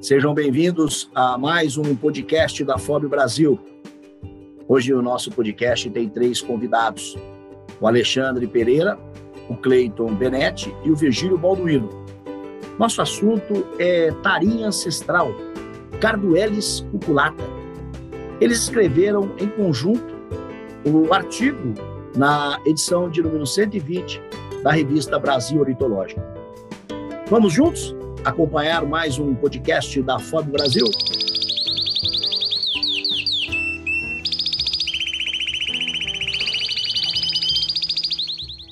Sejam bem-vindos a mais um podcast da FOB Brasil. Hoje o nosso podcast tem três convidados: o Alexandre Pereira, o Cleiton Benetti e o Virgílio Balduino. Nosso assunto é tarinha ancestral, Carduelis cuculata. Eles escreveram em conjunto o artigo na edição de número 120 da revista Brasil Ornitológica. Vamos juntos? Acompanhar mais um podcast da FOB Brasil?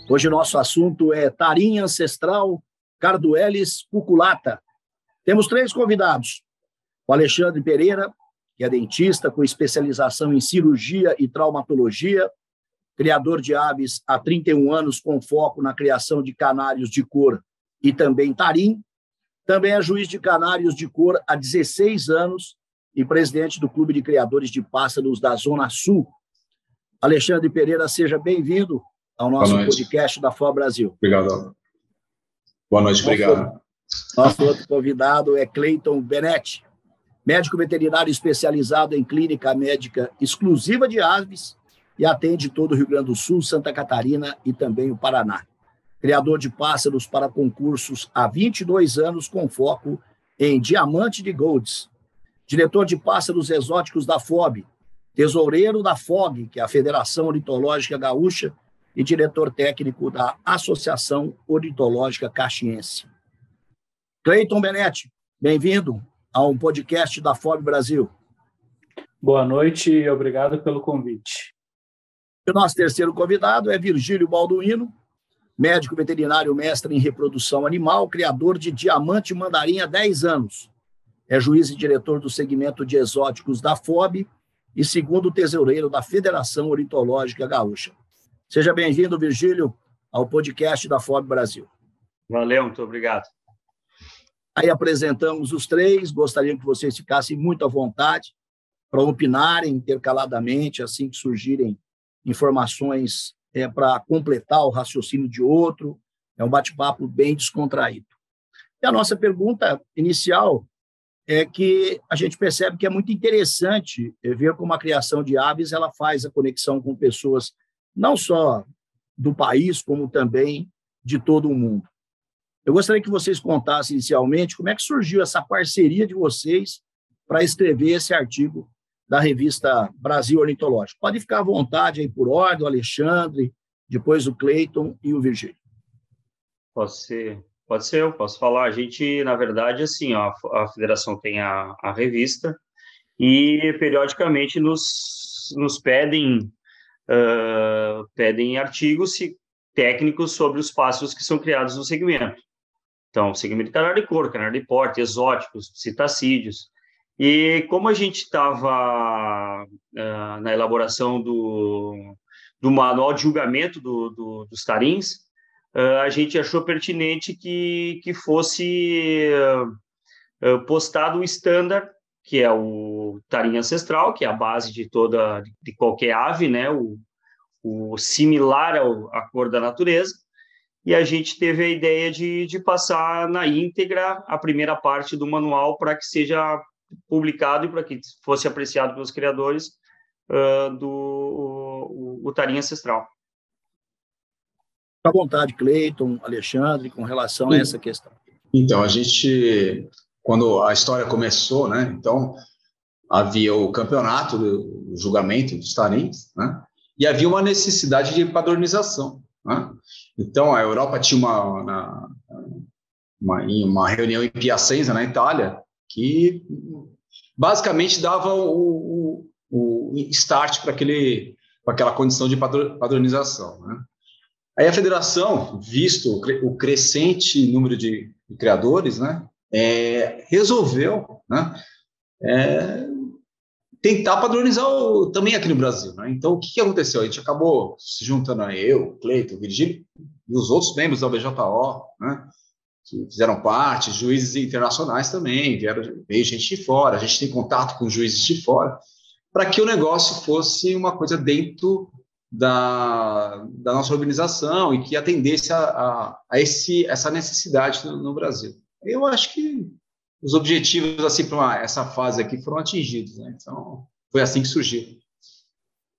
Hoje o nosso assunto é tarinha ancestral Carduelis cuculata. Temos três convidados. O Alexandre Pereira, que é dentista com especialização em cirurgia e traumatologia, criador de aves há 31 anos com foco na criação de canários de cor e também tarim, também é juiz de canários de cor há 16 anos e presidente do Clube de Criadores de Pássaros da Zona Sul. Alexandre Pereira, seja bem-vindo ao nosso podcast da FOA Brasil. Obrigado. Boa noite, obrigado. Nosso outro convidado é Cleiton Benetti, médico veterinário especializado em clínica médica exclusiva de aves e atende todo o Rio Grande do Sul, Santa Catarina e também o Paraná criador de pássaros para concursos há 22 anos, com foco em diamante de golds, diretor de pássaros exóticos da FOB, tesoureiro da FOG, que é a Federação Ornitológica Gaúcha, e diretor técnico da Associação Ornitológica Caxiense. Cleiton Benetti, bem-vindo ao podcast da FOB Brasil. Boa noite e obrigado pelo convite. O nosso terceiro convidado é Virgílio Balduino, médico veterinário mestre em reprodução animal, criador de diamante mandarim há 10 anos. É juiz e diretor do segmento de exóticos da FOB e segundo tesoureiro da Federação Ornitológica Gaúcha. Seja bem-vindo, Virgílio, ao podcast da FOB Brasil. Valeu, muito obrigado. Aí apresentamos os três, gostaria que vocês ficassem muito à vontade para opinarem intercaladamente assim que surgirem informações é, para completar o raciocínio de outro. É um bate-papo bem descontraído. E a nossa pergunta inicial é que a gente percebe que é muito interessante ver como a criação de aves ela faz a conexão com pessoas não só do país, como também de todo o mundo. Eu gostaria que vocês contassem inicialmente como é que surgiu essa parceria de vocês para escrever esse artigo da revista Brasil Ornitológico. Pode ficar à vontade aí por ordem, o Alexandre, depois o Cleiton e o Virgílio. Pode ser, pode ser, eu posso falar. A gente, na verdade, assim, ó, a federação tem a, a revista e periodicamente nos, nos pedem uh, pedem artigos técnicos sobre os pássaros que são criados no segmento. Então, segmento de canário de cor, canário de porte, exóticos, citacídeos. E como a gente estava uh, na elaboração do, do manual de julgamento do, do, dos tarins, uh, a gente achou pertinente que, que fosse uh, postado o standard, que é o tarim ancestral, que é a base de toda de qualquer ave, né? O, o similar ao, à cor da natureza. E a gente teve a ideia de, de passar na íntegra a primeira parte do manual para que seja publicado e para que fosse apreciado pelos criadores uh, do o, o Tarim Ancestral. À vontade, Cleiton, Alexandre, com relação a essa questão. Então, a gente, quando a história começou, né, então, havia o campeonato, o julgamento dos tarins, né, e havia uma necessidade de padronização. Né? Então, a Europa tinha uma, uma, uma, uma reunião em Piacenza, na Itália, que basicamente dava o, o, o start para aquele para aquela condição de padronização. Né? Aí a federação, visto o crescente número de, criadores, né, é, resolveu né, é, tentar padronizar o, também aqui no Brasil. Né? Então, o que, que, aconteceu? A gente acabou se juntando a eu, Cleito, Virgílio e os outros membros da BJO, né, que fizeram parte, juízes internacionais também, vieram, veio gente de fora, a gente tem contato com juízes de fora, para que o negócio fosse uma coisa dentro da, da nossa organização e que atendesse a, a, a esse, essa necessidade no, no, Brasil. Eu acho que os objetivos assim para essa fase aqui foram atingidos. Né? Então, foi assim que surgiu.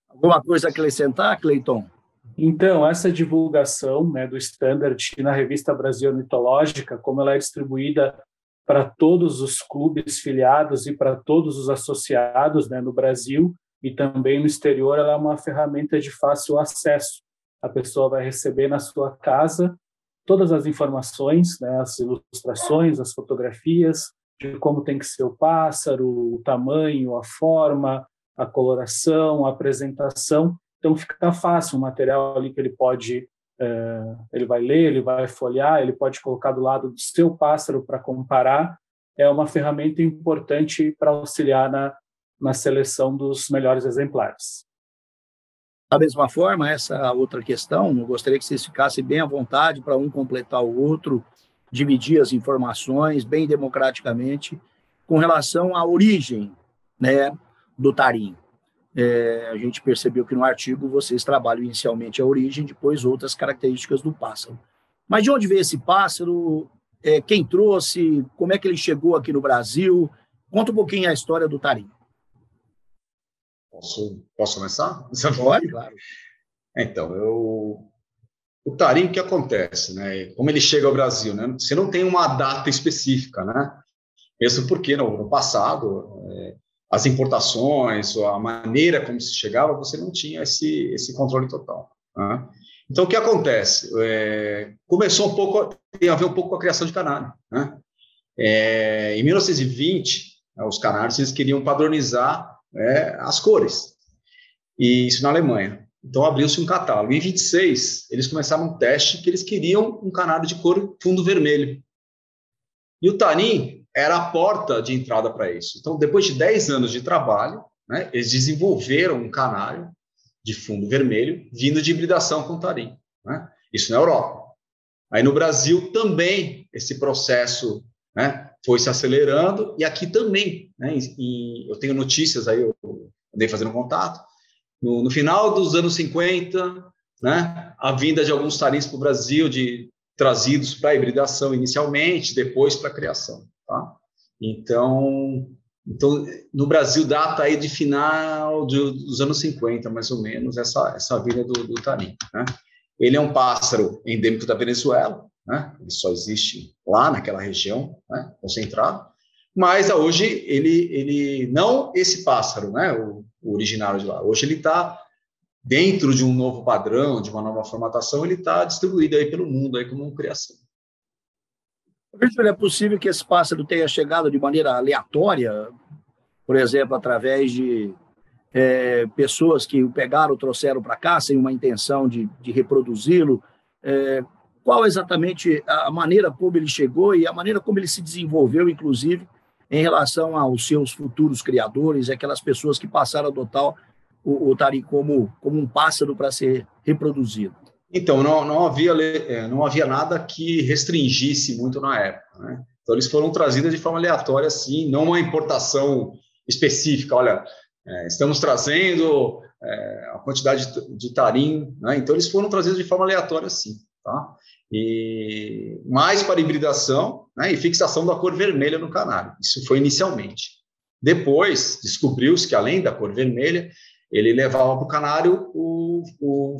Alguma coisa a acrescentar, Cleiton? Então, essa divulgação né, do standard na revista Brasil Mitológica, como ela é distribuída para todos os clubes filiados e para todos os associados né, no Brasil e também no exterior, ela é uma ferramenta de fácil acesso. A pessoa vai receber na sua casa todas as informações, né, as ilustrações, as fotografias de como tem que ser o pássaro, o tamanho, a forma, a coloração, a apresentação. Então fica fácil, um material ali que ele pode, é, ele vai ler, ele vai folhear, ele pode colocar do lado do seu pássaro para comparar. É uma ferramenta importante para auxiliar na, na seleção dos melhores exemplares. Da mesma forma, essa outra questão, eu gostaria que vocês ficassem bem à vontade para um completar o outro, dividir as informações bem democraticamente com relação à origem né, do tarim. É, a gente percebeu que no artigo vocês trabalham inicialmente a origem, depois outras características do pássaro. Mas de onde veio esse pássaro? É, quem trouxe? Como é que ele chegou aqui no Brasil? Conta um pouquinho a história do tarim. Posso, posso começar? Pode, claro. Então, eu, o tarim, o que acontece? Né? Como ele chega ao Brasil? Né? Você não tem uma data específica, né? Mesmo porque no, no passado, é, as importações, a maneira como se chegava, você não tinha esse, esse controle total. Né? Então, o que acontece? É, começou um pouco, tem a ver um pouco com a criação de canário. Né? É, em 1920, né, os canários eles queriam padronizar é, as cores. E isso na Alemanha. Então abriu-se um catálogo. Em 26, eles começaram um teste que eles queriam um canário de cor fundo vermelho. E o Tarim era a porta de entrada para isso. Então, depois de 10 anos de trabalho, né, eles desenvolveram um canário de fundo vermelho vindo de hibridação com Tarim. Né? Isso na Europa. Aí no Brasil também esse processo né, foi se acelerando e aqui também, né, e, eu tenho notícias aí, eu andei fazendo contato, no, no final dos anos 50, né, a vinda de alguns taris para o Brasil, de trazidos para a hibridação inicialmente, depois para a criação, tá? Então, então, no Brasil data aí de final dos anos 50, mais ou menos, essa, essa vinda do, do tarim, né? Ele é um pássaro endêmico da Venezuela, né? ele só existe lá naquela região, né? concentrado. Mas hoje ele, ele não esse pássaro, né? o, o originário de lá. Hoje ele está dentro de um novo padrão, de uma nova formatação, ele está distribuído aí pelo mundo aí como uma criação. Professor, é possível que esse pássaro tenha chegado de maneira aleatória, por exemplo, através de é, pessoas que o pegaram, trouxeram para cá sem uma intenção de, de reproduzi-lo. É, qual exatamente a maneira como ele chegou e a maneira como ele se desenvolveu, inclusive, em relação aos seus futuros criadores, aquelas pessoas que passaram a adotar o, o Tari como, como um pássaro para ser reproduzido. Então, não, não, havia, é, não havia nada que restringisse muito na época. Né? Então, eles foram trazidos de forma aleatória, assim, não uma importação específica. Olha, é, estamos trazendo é, a quantidade de, tarim, né? então eles foram trazidos de forma aleatória, sim. Tá? E mais para hibridação né, e fixação da cor vermelha no canário. Isso foi inicialmente. Depois, descobriu-se que, além da cor vermelha, ele levava para o canário o, o,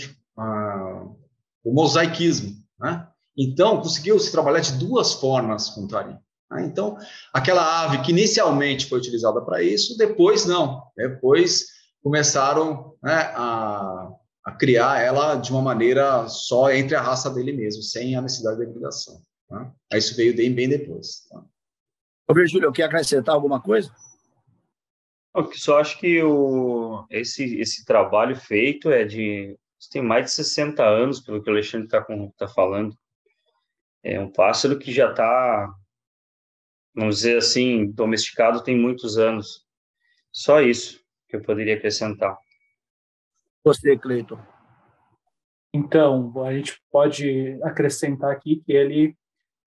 o mosaicismo. Né? Então, conseguiu-se trabalhar de duas formas com o tarim. Né? Então, aquela ave que inicialmente foi utilizada para isso, depois não. Depois começaram né, a a criar ela de uma maneira só entre a raça dele mesmo, sem a necessidade da hibridação. Aí isso veio bem, bem depois. Tá? Ô, Virgílio, quer acrescentar alguma coisa? Eu só acho que o, esse, esse trabalho feito é de. Tem mais de 60 anos, pelo que o Alexandre está tá falando. É um pássaro que já está, vamos dizer assim, domesticado tem muitos anos. Só isso que eu poderia acrescentar. Você, Cleiton. Então, a gente pode acrescentar aqui que ele,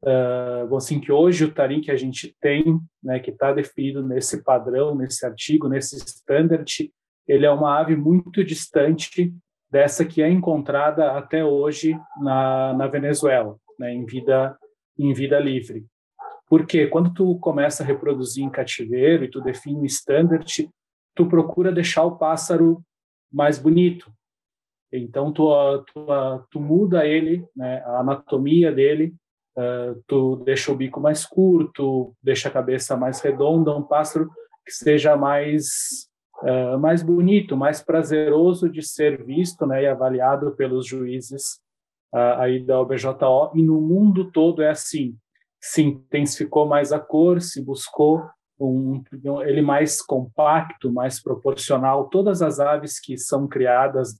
uh, assim, que hoje o tarim que a gente tem, né, que está definido nesse padrão, nesse artigo, nesse standard, ele é uma ave muito distante dessa que é encontrada até hoje na, na Venezuela, né, em vida em vida livre. Porque quando tu começa a reproduzir em cativeiro e tu define um standard, tu procura deixar o pássaro mais bonito. Então tu, tu, tu muda ele, né, a anatomia dele, uh, tu deixa o bico mais curto, deixa a cabeça mais redonda, um pássaro que seja mais uh, mais bonito, mais prazeroso de ser visto, né, e avaliado pelos juízes uh, aí da OBJO. E no mundo todo é assim, se intensificou mais a cor, se buscou um, ele mais compacto, mais proporcional. Todas as aves que são criadas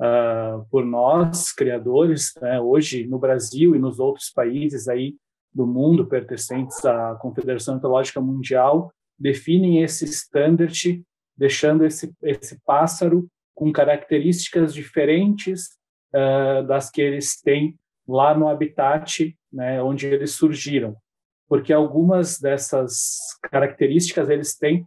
uh, por nós, criadores, né, hoje no Brasil e nos outros países aí do mundo pertencentes à Confederação Etológica Mundial, definem esse standard, deixando esse, esse pássaro com características diferentes uh, das que eles têm lá no habitat né, onde eles surgiram porque algumas dessas características eles têm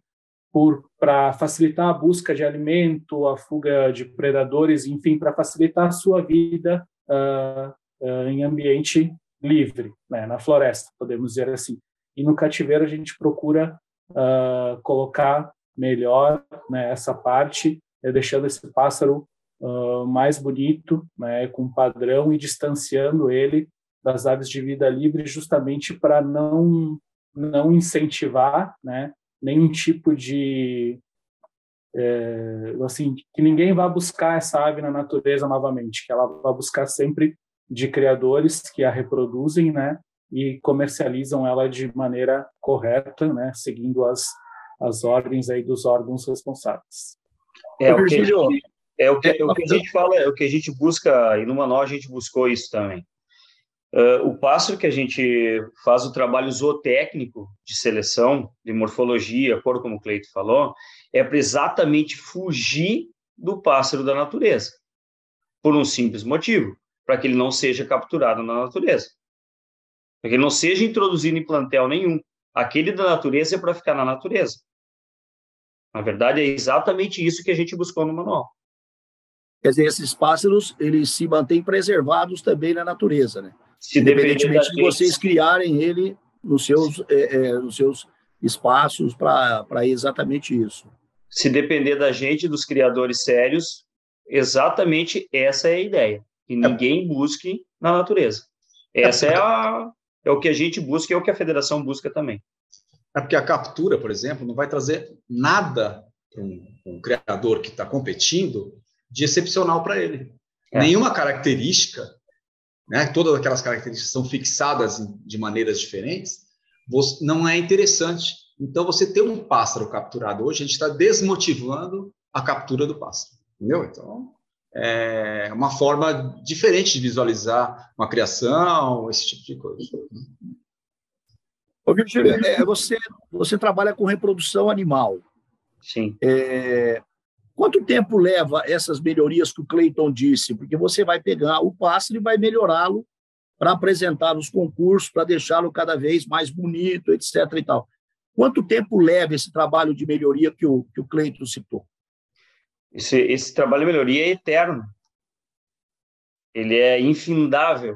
para facilitar a busca de alimento, a fuga de predadores, enfim, para facilitar a sua vida uh, uh, em ambiente livre, né, na floresta, podemos dizer assim. E no cativeiro a gente procura uh, colocar melhor né, essa parte, eh, deixando esse pássaro mais bonito, né, com padrão e distanciando ele das aves de vida livre justamente para não não incentivar né nenhum tipo de é, assim que ninguém vá buscar essa ave na natureza novamente que ela vá buscar sempre de criadores que a reproduzem né e comercializam ela de maneira correta né seguindo as as ordens aí dos órgãos responsáveis é o que, a gente, é o que, é o que a gente fala é o que a gente busca e no manual a gente buscou isso também Uh, o pássaro que a gente faz o trabalho zootécnico de seleção, de morfologia, cor, como o Cleito falou, é para exatamente fugir do pássaro da natureza, por um simples motivo, para que ele não seja capturado na natureza, para que ele não seja introduzido em plantel nenhum. Aquele da natureza é para ficar na natureza. Na verdade, é exatamente isso que a gente buscou no manual. Quer dizer, esses pássaros, eles se mantêm preservados também na natureza, né? Se Independentemente de vocês criarem ele nos seus, é, é, nos seus espaços para exatamente isso. Se depender da gente, dos criadores sérios, exatamente essa é a ideia. Que ninguém busque na natureza. Essa é, a, é o que a gente busca e é o que a federação busca também. É porque a captura, por exemplo, não vai trazer nada para um, um, criador que está competindo de excepcional para ele. É. Nenhuma característica né, todas aquelas características são fixadas de maneiras diferentes, não é interessante. Então, você ter um pássaro capturado hoje, a gente está desmotivando a captura do pássaro. Entendeu? Então, é uma forma diferente de visualizar uma criação, esse tipo de coisa. Ô, Virgílio, é, você, você trabalha com reprodução animal. Sim. É, Quanto tempo leva essas melhorias que o Cleiton disse? Porque você vai pegar o pássaro e vai melhorá-lo para apresentar nos concursos, para deixá-lo cada vez mais bonito, etc. e tal. Quanto tempo leva esse trabalho de melhoria que o, que o Cleiton citou? Esse, esse trabalho de melhoria é eterno. Ele é infindável.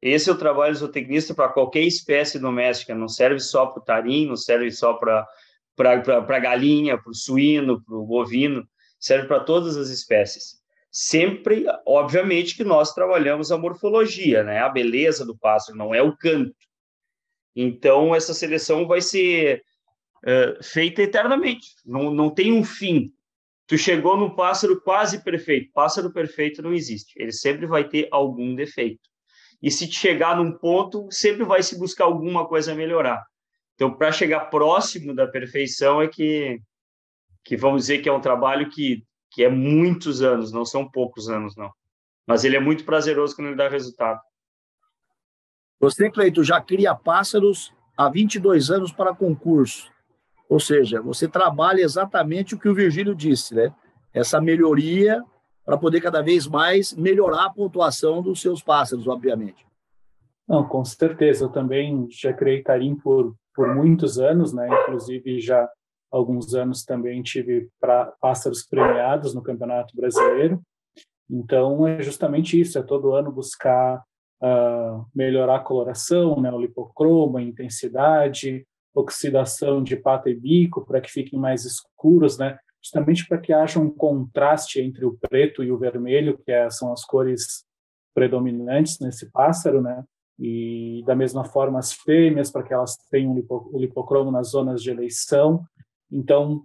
Esse é o trabalho do zootecnista para qualquer espécie doméstica, não serve só para o tarim, não serve só para para galinha, para o suíno, para o bovino, serve para todas as espécies. Sempre, obviamente, que nós trabalhamos a morfologia, né? a beleza do pássaro, não é o canto. Então, essa seleção vai ser uh, feita eternamente, não, não tem um fim. Tu chegou no pássaro quase perfeito. Pássaro perfeito não existe, ele sempre vai ter algum defeito. E se chegar num ponto, sempre vai se buscar alguma coisa a melhorar. Então, para chegar próximo da perfeição é que, que vamos dizer que é um trabalho que, que é muitos anos, não são poucos anos, não. Mas ele é muito prazeroso quando ele dá resultado. Você, Cleito, já cria pássaros há 22 anos para concurso. Ou seja, você trabalha exatamente o que o Virgílio disse, né? Essa melhoria para poder cada vez mais melhorar a pontuação dos seus pássaros, obviamente. Não, com certeza. Eu também já criei carinho por, por muitos anos, né? Inclusive já alguns anos também tive pra, pássaros premiados no Campeonato Brasileiro. Então é justamente isso, é todo ano buscar uh, melhorar a coloração, né, o lipocromo, a intensidade, oxidação de pata e bico para que fiquem mais escuros, né, justamente para que haja um contraste entre o preto e o vermelho, que é, são as cores predominantes nesse pássaro, né, e da mesma forma as fêmeas para que elas tenham o lipocromo nas zonas de eleição. Então,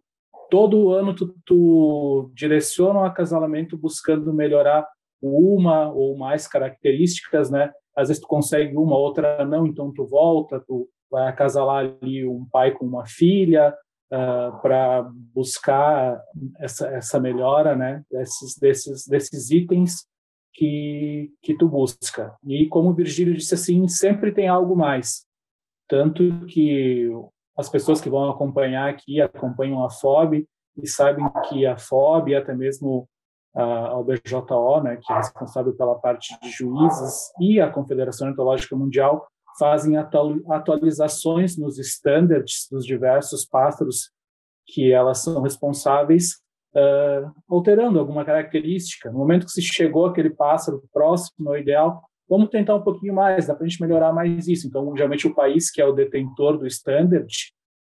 todo ano tu, tu direciona o acasalamento buscando melhorar uma ou mais características, né? Às vezes tu consegue uma, outra não, então tu volta, tu vai acasalar ali um pai com uma filha uh, ah, para buscar essa, essa melhora, né? Desses, desses, desses itens que, que tu busca. E como o Virgílio disse assim, sempre tem algo mais. Tanto que as pessoas que vão acompanhar aqui acompanham a FOB e sabem que a FOB, até mesmo a BJO, né, que é responsável pela parte de juízes, e a Confederação Ornitológica Mundial fazem atualizações nos standards dos diversos pássaros que elas são responsáveis, uh, alterando alguma característica. No momento que se chegou aquele pássaro próximo ao ideal, vamos tentar um pouquinho mais, dá para a gente melhorar mais isso. Então, geralmente, o país que é o detentor do standard,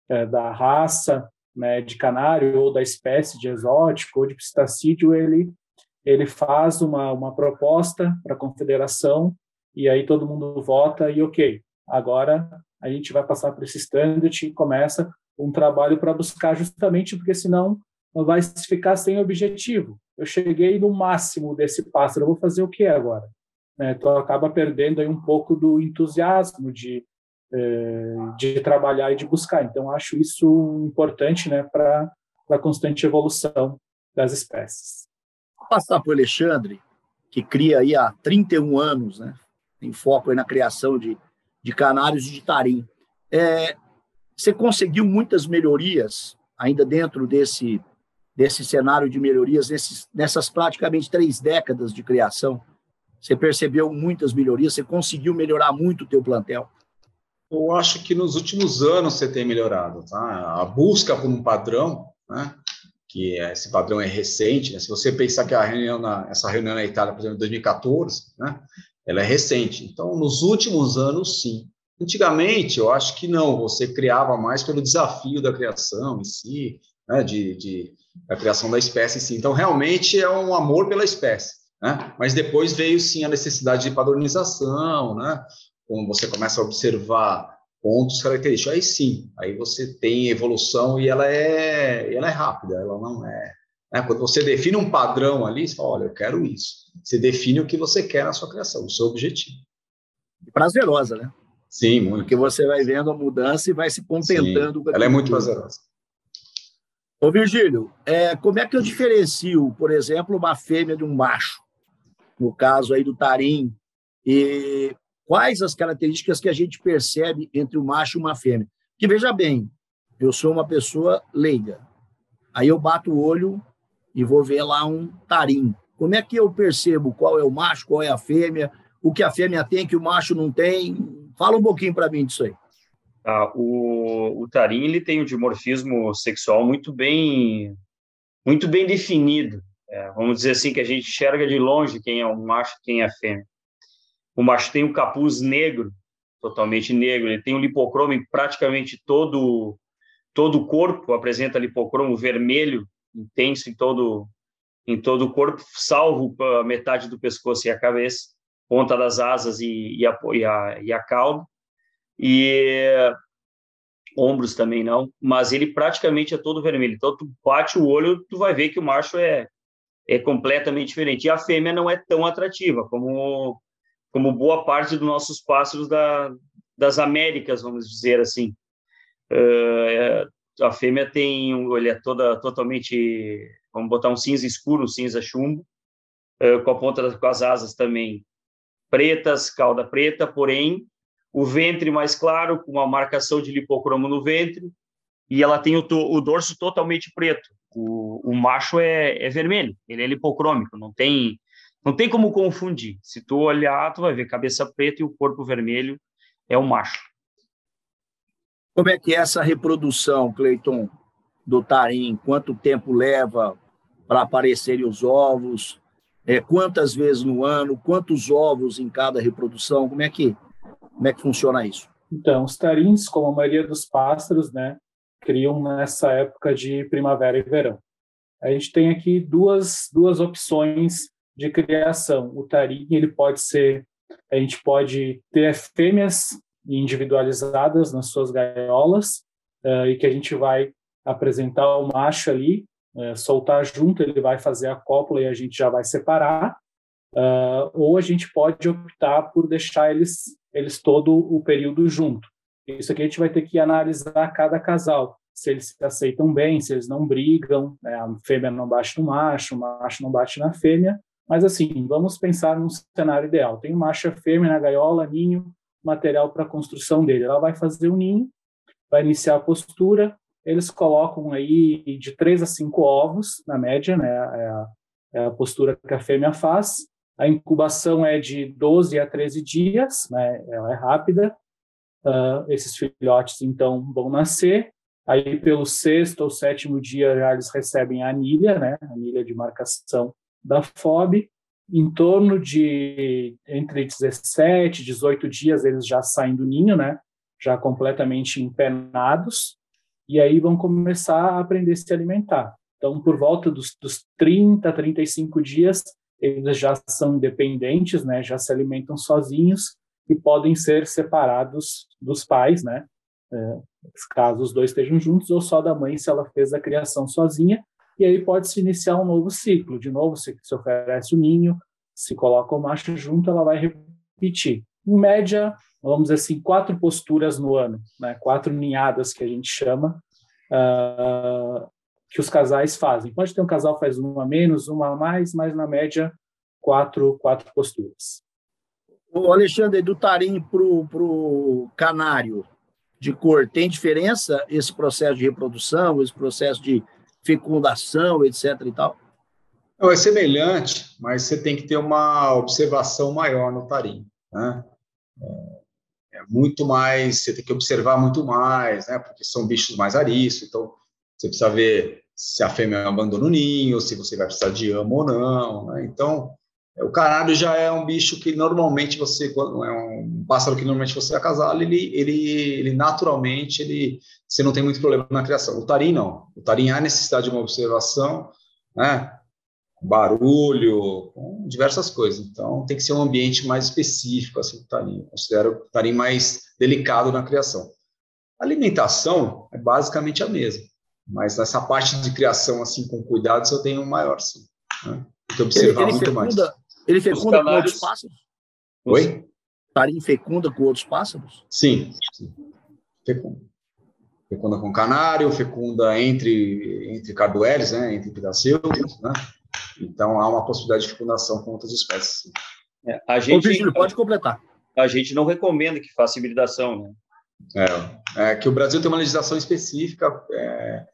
é, da raça, né, de canário ou da espécie de exótico ou de pistacídeo, ele, ele faz uma, uma proposta para a confederação e aí todo mundo vota e ok, agora a gente vai passar por esse standard e começa um trabalho para buscar justamente porque senão vai ficar sem objetivo. Eu cheguei no máximo desse pássaro, eu vou fazer o que agora? Né? Então acaba perdendo aí um pouco do entusiasmo de é, de trabalhar e de buscar. Então, acho isso importante né, para a constante evolução das espécies. Vou passar para o Alexandre, que cria aí há 31 anos, né, tem foco na criação de, de canários e de tarim. É, você conseguiu muitas melhorias ainda dentro desse, desse cenário de melhorias, nesses, nessas praticamente três décadas de criação? Você percebeu muitas melhorias, você conseguiu melhorar muito o teu plantel? Eu acho que nos últimos anos você tem melhorado, tá? A busca por um padrão, né? Que é, esse padrão é recente, né? Se você pensar que reunião na, essa reunião na Itália, por exemplo, em 2014, né? Ela é recente. Então, nos últimos anos, sim. Antigamente, eu acho que não. Você criava mais pelo desafio da criação em si, né? De, de da criação da espécie em si. Então, realmente é um amor pela espécie. Né? Mas depois veio sim a necessidade de padronização, né? quando você começa a observar pontos característicos, aí sim, aí você tem evolução e ela é, ela é rápida, ela não é. Né? Quando você define um padrão ali, você fala, olha, eu quero isso. Você define o que você quer na sua criação, o seu objetivo. Prazerosa, né? Sim, muito. Porque você vai vendo a mudança e vai se contentando. Sim, ela é muito prazerosa. Ô, Virgílio, é, como é que eu diferencio, por exemplo, uma fêmea de um macho? No caso aí do tarim, e quais as características que a gente percebe entre o macho e uma fêmea. Que veja bem, eu sou uma pessoa leiga. Aí eu bato o olho e vou ver lá um tarim. Como é que eu percebo qual é o macho, qual é a fêmea, o que a fêmea tem que o macho não tem? Fala um pouquinho para mim disso aí. Ah, o, o tarim ele tem um dimorfismo sexual muito bem muito bem definido. É, vamos dizer assim que a gente enxerga de longe quem é o macho, quem é a fêmea. O macho tem um capuz negro, totalmente negro. Ele tem um lipocromo em praticamente todo todo o corpo, apresenta lipocromo vermelho intenso em todo em todo o corpo, salvo metade do pescoço e a cabeça, ponta das asas e, e, a, e, a, e a cauda. E ombros também não, mas ele praticamente é todo vermelho. Então, tu bate o olho, tu vai ver que o macho é, é completamente diferente. E a fêmea não é tão atrativa como como boa parte dos nossos pássaros da, das Américas, vamos dizer assim. Uh, a fêmea tem, ele é toda totalmente, vamos botar um cinza escuro, um cinza chumbo, uh, com a ponta das, com as asas também pretas, cauda preta, porém o ventre mais claro, com uma marcação de lipocromo no ventre, e ela tem o, to, o dorso totalmente preto. O, o macho é, é vermelho, ele é lipocrômico, não tem não tem como confundir. Se tu olhar, tu vai ver cabeça preta e o corpo vermelho é o macho. Como é que é essa reprodução, Cleiton, do tarim? Quanto tempo leva para aparecerem os ovos? É, quantas vezes no ano? Quantos ovos em cada reprodução? Como é que, como é que funciona isso? Então, os tarins, como a maioria dos pássaros, né, criam nessa época de primavera e verão. A gente tem aqui duas, duas opções de criação. O tarim, ele pode ser, a gente pode ter fêmeas individualizadas nas suas gaiolas uh, e que a gente vai apresentar o macho ali, uh, soltar junto, ele vai fazer a cópula e a gente já vai separar. Uh, ou a gente pode optar por deixar eles, eles todo o período junto. Isso aqui a gente vai ter que analisar cada casal, se eles se aceitam bem, se eles não brigam, né? a fêmea não bate no macho, o macho não bate na fêmea, mas assim, vamos pensar num cenário ideal. Tem macho e fêmea na gaiola, ninho, material para construção dele. Ela vai fazer o ninho, vai iniciar a postura, eles colocam aí de três a cinco ovos, na média, né? É a, é a postura que a fêmea faz. A incubação é de 12 a 13 dias, né? Ela é rápida. Uh, esses filhotes, então, vão nascer. Aí, pelo sexto ou sétimo dia, já eles recebem a anilha, né? A anilha de marcação da FOB em torno de entre 17 e 18 dias eles já saem do ninho, né? Já completamente empenados, e aí vão começar a aprender a se alimentar. Então, por volta dos, dos 30, 35 dias, eles já são independentes, né? Já se alimentam sozinhos e podem ser separados dos pais, né? É, caso os dois estejam juntos, ou só da mãe se ela fez a criação sozinha, e aí pode-se iniciar um novo ciclo. De novo, se, se oferece o ninho, se coloca o macho junto, ela vai repetir. Em média, vamos dizer assim, quatro posturas no ano, né? quatro ninhadas que a gente chama, uh, que os casais fazem. Pode ter um casal faz uma a menos, uma a mais, mas na média, quatro, quatro posturas. O Alexandre, do tarim para o canário de cor, tem diferença esse processo de reprodução, esse processo de fecundação, etc. e tal? Não, é semelhante, mas você tem que ter uma observação maior no tarim. Né? É, é muito mais, você tem que observar muito mais, né? porque são bichos mais ariscos, então você precisa ver se a fêmea abandona o ninho, se você vai precisar de amo ou não. Né? Então, o canário já é um bicho que normalmente você, quando é um pássaro que normalmente você acasalar, ele, ele, ele naturalmente, ele, você não tem muito problema na criação. O tarim não. O tarim há necessidade de uma observação, né? Barulho, com diversas coisas. Então, tem que ser um ambiente mais específico, assim, o tarim. Eu considero o tarim mais delicado na criação. A alimentação é basicamente a mesma, mas nessa parte de criação, assim, com cuidados, eu tenho um maior, sim. Né? Tem que observar ele, ele muito fecunda, mais. Ele fecunda com outros pássaros? Oi? Tarim fecunda com outros pássaros? Sim, sim. fecunda. Fecunda com canário, fecunda entre, entre cardueles, né, entre pidaceutas, né? Então há uma possibilidade de fecundação com outras espécies. É, a gente, Ô, pode completar. A gente não recomenda que faça hibridação, né? É, é que o Brasil tem uma legislação específica é,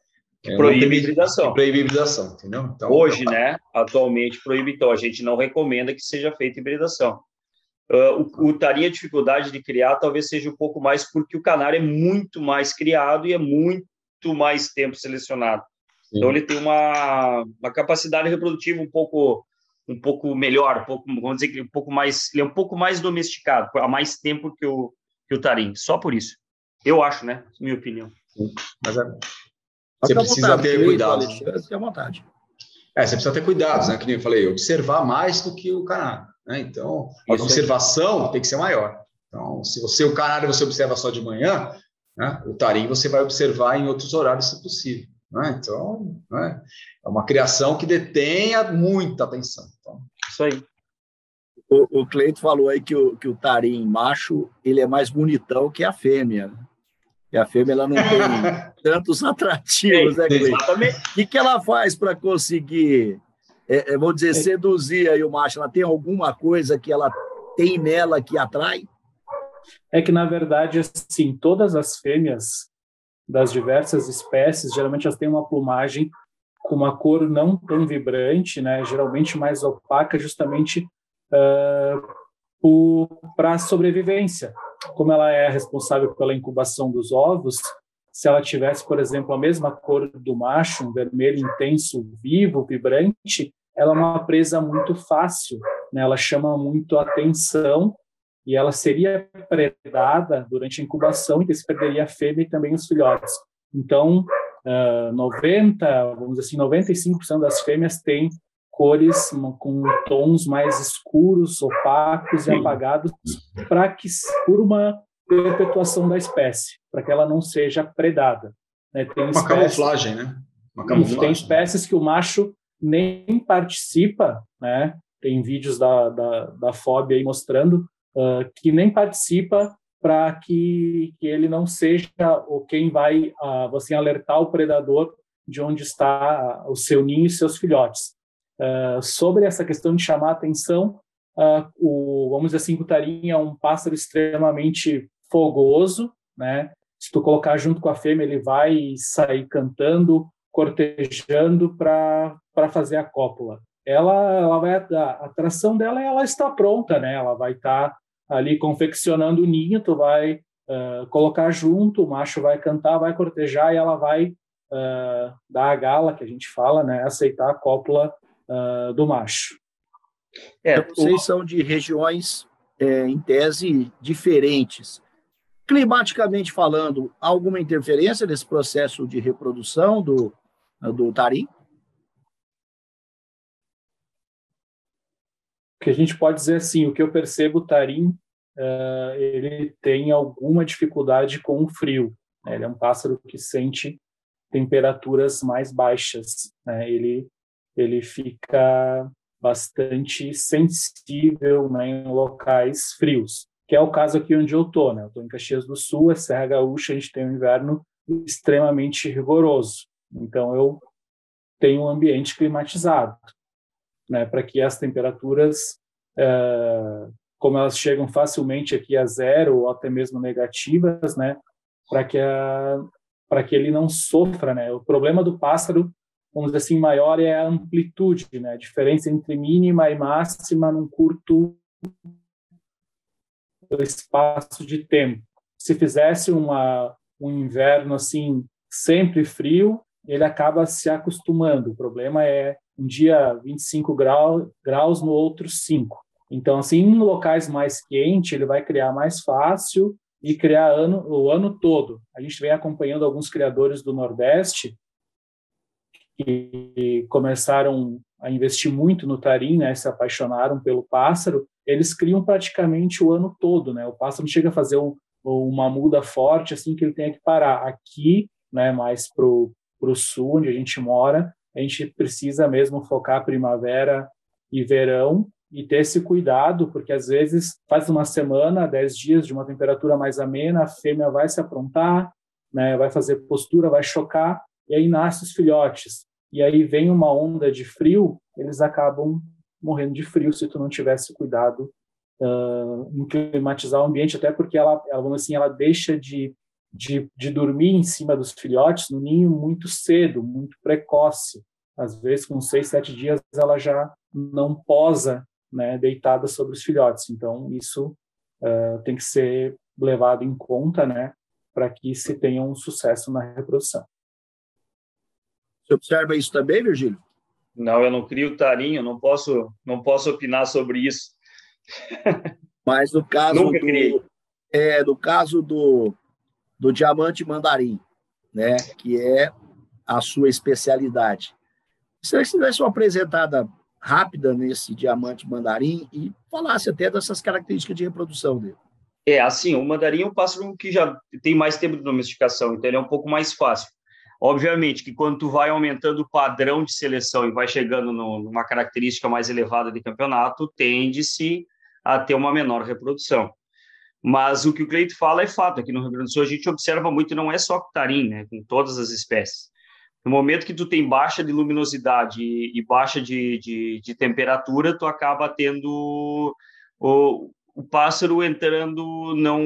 que proíbe a hibridação. Proíbe hibridação, entendeu? Então, Hoje, então, né, atualmente proíbe, então a gente não recomenda que seja feita hibridação. Uh, o, o taria dificuldade de criar talvez seja um pouco mais porque o canário é muito mais criado e é muito mais tempo selecionado. Sim. Então ele tem uma, uma capacidade reprodutiva um pouco um pouco melhor, um pouco, vamos dizer que um pouco mais, ele é um pouco mais domesticado, há mais tempo que o que o tarim, só por isso. Eu acho, né? Minha opinião. Sim. Mas é, você precisa vontade, ter cuidado. Fique à vontade. É, você precisa ter cuidado, né? Que nem eu falei, observar mais do que o canário. Né? Então, a Isso observação é. tem que ser maior. Então, se você o canário você observa só de manhã, né? o tarim você vai observar em outros horários, se possível. Né? Então, né? é uma criação que detenha muita atenção. Então, isso aí. O, o Cleito falou aí que o, que o tarim macho ele é mais bonitão que a fêmea. E a fêmea ela não tem tantos atrativos, né, Cleiton? Exatamente. O que, que ela faz para conseguir, é, é, vamos dizer, seduzir aí o macho? Ela tem alguma coisa que ela tem nela que atrai? É que, na verdade, assim, todas as fêmeas das diversas espécies, geralmente elas têm uma plumagem com uma cor não tão vibrante, né? geralmente mais opaca, justamente uh, para a sobrevivência como ela é responsável pela incubação dos ovos, se ela tivesse, por exemplo, a mesma cor do macho, um vermelho intenso, vivo, vibrante, ela é uma presa muito fácil, né? ela chama muito atenção e ela seria predada durante a incubação e que se perderia a fêmea e também os filhotes. Então, uh, 90, vamos dizer assim, 95% das fêmeas têm cores com tons mais escuros, opacos e apagados, para que por uma perpetuação da espécie, para que ela não seja predada. Né? Tem uma espécies, camuflagem, né? Uma camuflagem. Tem espécies que o macho nem participa, né? Tem vídeos da, da, da FOB aí mostrando uh, que nem participa para que, que ele não seja o quem vai uh, alertar o predador de onde está o seu ninho e seus filhotes. Uh, sobre essa questão de chamar atenção, uh, o, vamos dizer assim, o tarim é um pássaro extremamente fogoso, né? Se tu colocar junto com a fêmea, ele vai sair cantando, cortejando para fazer a cópula. Ela, ela vai a atração dela, ela está pronta, né? Ela vai estar tá ali confeccionando o ninho, tu vai uh, colocar junto, o macho vai cantar, vai cortejar e ela vai uh, dar a gala, que a gente fala, né? Aceitar a cópula uh, do macho. É, então, vocês são de regiões, é, em tese, diferentes. Climaticamente falando, alguma interferência nesse processo de reprodução do, do tarim? O que a gente pode dizer assim, o que eu percebo, o tarim, uh, ele tem alguma dificuldade com o frio. Né? Ele é um pássaro que sente temperaturas mais baixas. Né? Ele, ele fica bastante sensível né, em locais frios que é o caso aqui onde eu estou. Né? Eu estou em Caxias do Sul, a Serra Gaúcha, a gente tem um inverno extremamente rigoroso. Então, eu tenho um ambiente climatizado, né, para que as temperaturas, é, como elas chegam facilmente aqui a zero ou até mesmo negativas, né, para que para que ele não sofra, né? O problema do pássaro, vamos dizer assim, maior é a amplitude, né? A diferença entre mínima e máxima num curto espaço de tempo. Se fizesse uma, um inverno assim sempre frio, ele acaba se acostumando. O problema é um dia 25 graus, graus no outro 5. Então, assim, em locais mais quentes, ele vai criar mais fácil e criar ano, o ano todo. A gente vem acompanhando alguns criadores do Nordeste que começaram a investir muito no tarim, né, se apaixonaram pelo pássaro, eles criam praticamente o ano todo, né? O pássaro chega a fazer um, uma muda forte assim que ele tenha que parar. Aqui, né, mais pro pro sul onde a gente mora, a gente precisa mesmo focar primavera e verão e ter esse cuidado, porque às vezes faz uma semana, dez dias de uma temperatura mais amena, a fêmea vai se aprontar, né, vai fazer postura, vai chocar, e aí nasce os filhotes. E aí vem uma onda de frio, eles acabam morrendo de frio se tu não tivesse cuidado uh, em climatizar o ambiente, até porque ela, ela assim, ela deixa de, de, de dormir em cima dos filhotes no ninho muito cedo, muito precoce. Às vezes, com seis, sete dias, ela já não posa né, deitada sobre os filhotes. Então, isso uh, tem que ser levado em conta, né, para que se tenha um sucesso na reprodução. Você observa isso também, Virgílio? Não, eu não crio tarinho, não posso, não posso opinar sobre isso. Mas no caso Nunca do, criei. é, no caso do, do diamante mandarim, né, que é a sua especialidade. Se você tivesse uma apresentada rápida nesse diamante mandarim e falasse até dessas características de reprodução dele. É, assim, o mandarim é um pássaro que já tem mais tempo de domesticação, então ele é um pouco mais fácil. Obviamente que quando tu vai aumentando o padrão de seleção e vai chegando no, numa característica mais elevada de campeonato, tende-se a ter uma menor reprodução. Mas o que o Cleito fala é fato. Aqui no Rio Grande do Sul a gente observa muito, não é só tarim, né, com todas as espécies. No momento que tu tem baixa de luminosidade e, baixa de, de, de, temperatura, tu acaba tendo o, o pássaro entrando, não,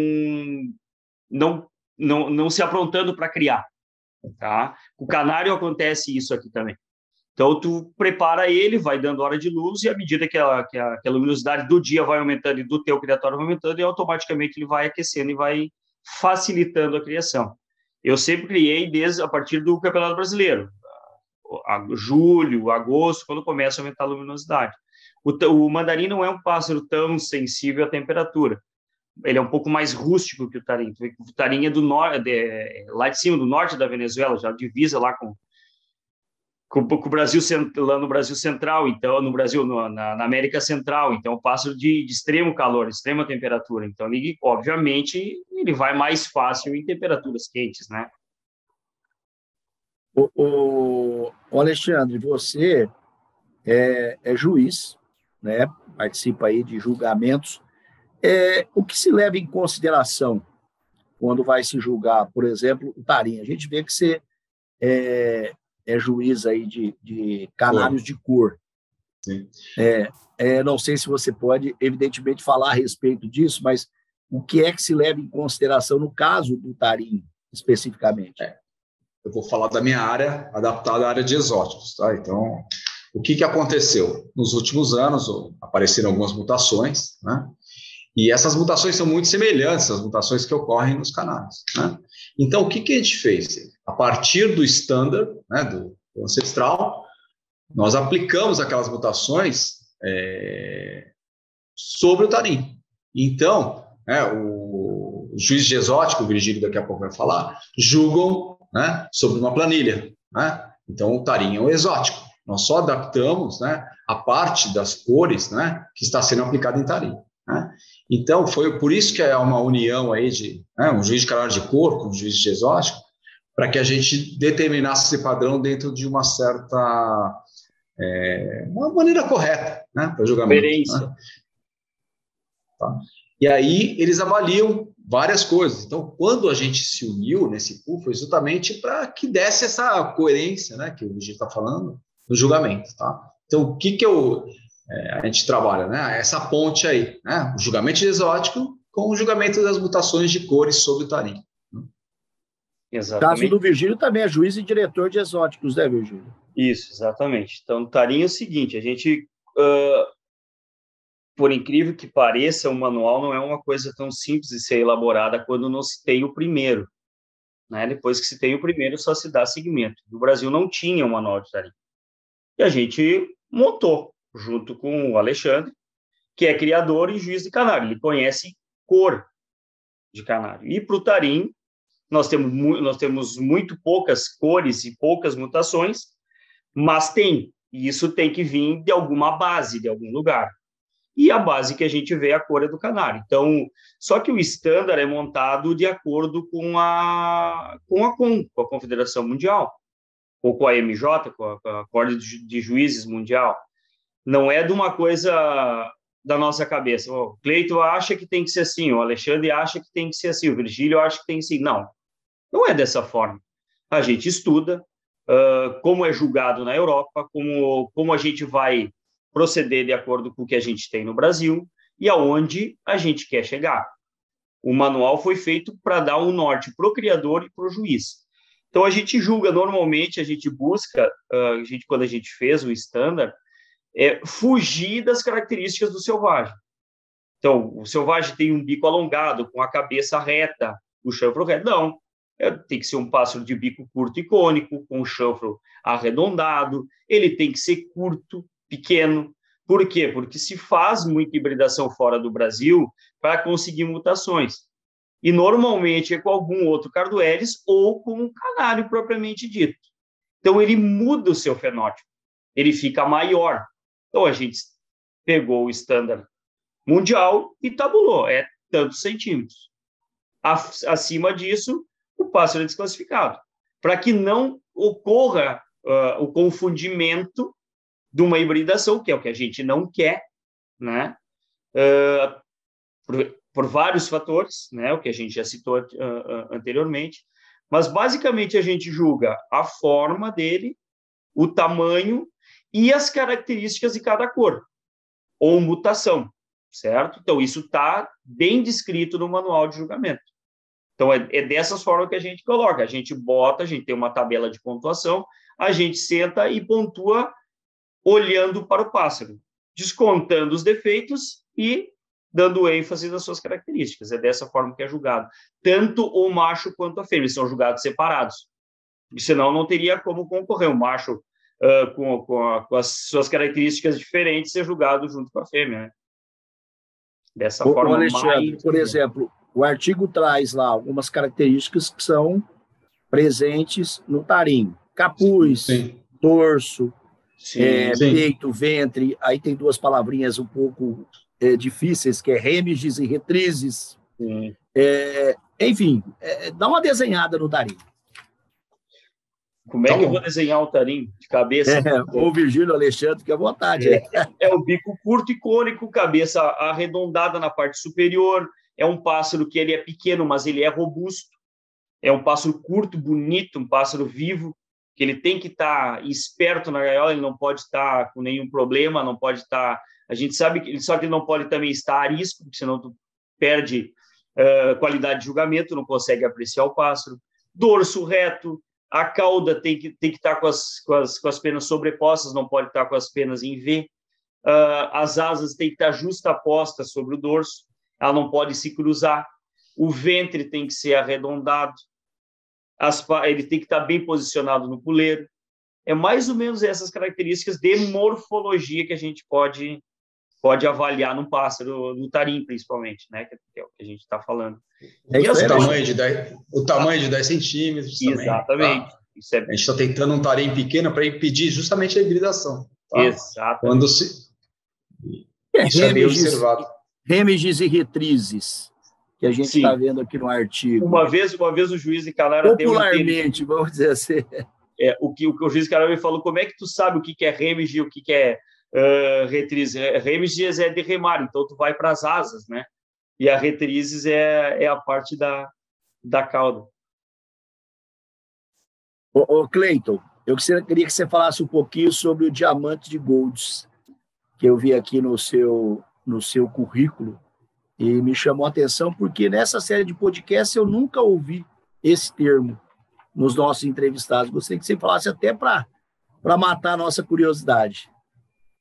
não, não, não se aprontando para criar tá? O canário acontece isso aqui também. Então, tu prepara ele, vai dando hora de luz, e à medida que a, que a, que a luminosidade do dia vai aumentando e do teu criatório vai aumentando, e automaticamente ele vai aquecendo e vai facilitando a criação. Eu sempre criei desde a partir do Campeonato Brasileiro. julho, agosto, quando começa a aumentar a luminosidade. O, o mandarim não é um pássaro tão sensível à temperatura. Ele é um pouco mais rústico que o tarim. O tarim é do norte, lá de cima do norte da Venezuela, já divisa lá com com, com o Brasil lá no Brasil Central, então no Brasil no, na, na, América Central, então o pássaro de, de, extremo calor, extrema temperatura, então ele obviamente ele vai mais fácil em temperaturas quentes, né? O, o, o Alexandre, você é, é, juiz, né? Participa aí de julgamentos. É, o que se leva em consideração quando vai se julgar, por exemplo, o tarim? A gente vê que você é, é juiz aí de, de canários de cor. Sim. É, é, não sei se você pode, evidentemente, falar a respeito disso, mas o que é que se leva em consideração no caso do tarim, especificamente? É. Eu vou falar da minha área, adaptada à área de exóticos. Tá? Então, o que, que aconteceu? Nos últimos anos, apareceram algumas mutações, né? E essas mutações são muito semelhantes às mutações que ocorrem nos canários. Né? Então, o que, que a gente fez? A partir do standard, né, do, ancestral, nós aplicamos aquelas mutações é, sobre o tarim. Então, né, o, juiz de exótico, o Virgílio daqui a pouco vai falar, julgam né, sobre uma planilha. Né? Então, o tarim é o exótico. Nós só adaptamos né, a parte das cores né, que está sendo aplicada em tarim. Né? Então, foi por isso que é uma união aí de né, um juiz de caráter de cor com um juiz de exótico, para que a gente determinasse esse padrão dentro de uma certa é, uma maneira correta né, para julgamento. Né? Tá? E aí eles avaliam várias coisas. Então, quando a gente se uniu nesse pool, foi justamente para que desse essa coerência né, que o Luigi está falando no julgamento. Tá? Então, o que, que eu é, a gente trabalha, né? Essa ponte aí, né? O julgamento exótico com o julgamento das mutações de cores sobre o tarim. Exatamente. O caso do Virgílio também é juiz e diretor de exóticos, né, Virgílio? Isso, exatamente. Então, o tarim é o seguinte, a gente, uh, por incrível que pareça, o manual não é uma coisa tão simples de ser elaborada quando não se tem o primeiro. Né? Depois que se tem o primeiro, só se dá seguimento. No Brasil não tinha um manual de tarim. E a gente montou junto com o Alexandre, que é criador e juiz de canário. Ele conhece cor de canário. E para o tarim, nós temos, nós temos muito poucas cores e poucas mutações, mas tem. E isso tem que vir de alguma base, de algum lugar. E a base que a gente vê é a cor é do canário. Então, só que o estándar é montado de acordo com a com a com a Confederação Mundial, ou com a MJ, com a, com a Corte de Juízes Mundial não é de uma coisa da nossa cabeça. O Cleito acha que tem que ser assim, o Alexandre acha que tem que ser assim, o Virgílio acha que tem que ser assim. Não, não é dessa forma. A gente estuda uh, como é julgado na Europa, como, como a gente vai proceder de acordo com o que a gente tem no Brasil e aonde a gente quer chegar. O manual foi feito para dar um norte para o criador e para o juiz. Então a gente julga normalmente, a gente busca, a gente quando a gente fez o standard, é fugir das características do selvagem. Então, o selvagem tem um bico alongado, com a cabeça reta, o chanfro reto. Não, é, tem que ser um pássaro de bico curto e cônico, com chanfro arredondado, ele tem que ser curto, pequeno. Por quê? Porque se faz muita hibridação fora do Brasil para conseguir mutações. E normalmente é com algum outro carduelis ou com um canário propriamente dito. Então ele muda o seu fenótipo, ele fica maior, então a gente pegou o estándar mundial e tabulou, é tantos centímetros. Acima disso, o pássaro é desclassificado, para que não ocorra uh, o confundimento de uma hibridação, que é o que a gente não quer, né? Uh, por, por, vários fatores, né? O que a gente já citou uh, anteriormente, mas basicamente a gente julga a forma dele, o tamanho e as características de cada cor, ou mutação, certo? Então, isso está bem descrito no manual de julgamento. Então, é, é dessas formas que a gente coloca. A gente bota, a gente tem uma tabela de pontuação, a gente senta e pontua olhando para o pássaro, descontando os defeitos e dando ênfase nas suas características. É dessa forma que é julgado. Tanto o macho quanto a fêmea são julgados separados. Senão não teria como concorrer. O macho uh, com, com, a, com, as suas características diferentes, ser julgado junto com a fêmea. Né? Dessa o, forma Alexandre, mais... por exemplo, o artigo traz lá algumas características que são presentes no tarim. Capuz, sim. dorso, sim, é, sim. peito, ventre. Aí tem duas palavrinhas um pouco é, difíceis, que é remiges e retrizes. É, enfim, é, dá uma desenhada no tarim. Como é que eu vou desenhar o tarim de cabeça? É, o Virgílio Alexandre, que à vontade. É, é o bico curto e cônico, cabeça arredondada na parte superior. É um pássaro que ele é pequeno, mas ele é robusto. É um pássaro curto, bonito, um pássaro vivo, que ele tem que estar tá esperto na gaiola, ele não pode estar tá com nenhum problema, não pode estar... Tá... A gente sabe que só que ele não pode também estar a risco, porque senão tu perde uh, qualidade de julgamento, não consegue apreciar o pássaro. Dorso reto, a cauda tem que, tem que estar com as, com, as, com as penas sobrepostas, não pode estar com as penas em V. Uh, as asas têm que estar justapostas sobre o dorso, ela não pode se cruzar. O ventre tem que ser arredondado, as, ele tem que estar bem posicionado no puleiro. É mais ou menos essas características de morfologia que a gente pode pode avaliar num pássaro, no tarim principalmente, né, que é o que a gente está falando. É e o, tamanho de 10, o tamanho de 10 centímetros Exatamente. Tá? É... A gente está tentando um tarim pequeno para impedir justamente a hibridação. Tá? Exatamente. Quando se... É, Isso é observado. Remiges e retrizes, que a gente está vendo aqui no artigo. Uma vez, uma vez o juiz de Canara Popularmente, um vamos dizer assim. É, o, que, o que o juiz de Canara me falou, como é que tu sabe o que, que é remige e o que, que é uh, retriz. Remiges é de remar, então tu vai para as asas, né? E a retrizes é, é a parte da, da cauda. Ô, ô Cleiton, eu queria que você falasse um pouquinho sobre o diamante de Golds, que eu vi aqui no seu, no seu currículo, e me chamou a atenção porque nessa série de podcast eu nunca ouvi esse termo nos nossos entrevistados. Gostaria que você falasse até para matar a nossa curiosidade.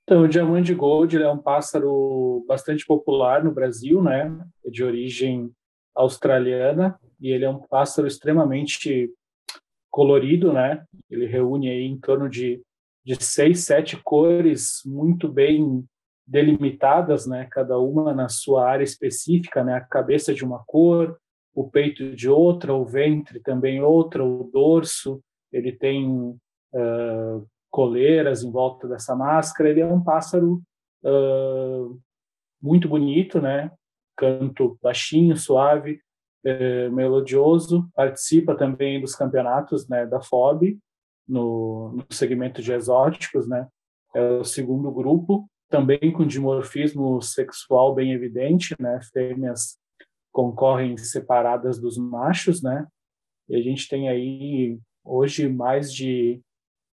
Então, o diamante gold é um pássaro bastante popular no Brasil, né? É de origem australiana e ele é um pássaro extremamente colorido, né? Ele reúne aí em torno de, de seis, sete cores muito bem delimitadas, né? Cada uma na sua área específica, né? A cabeça de uma cor, o peito de outra, o ventre também outra, o dorso. Ele tem uh, coleiras em volta dessa máscara. Ele é um pássaro uh, muito bonito, né? Canto baixinho, suave, uh, melodioso. Participa também dos campeonatos né, da FOB, no, no segmento de exóticos, né? É o segundo grupo, também com dimorfismo sexual bem evidente, né? Fêmeas concorrem separadas dos machos, né? E a gente tem aí hoje mais de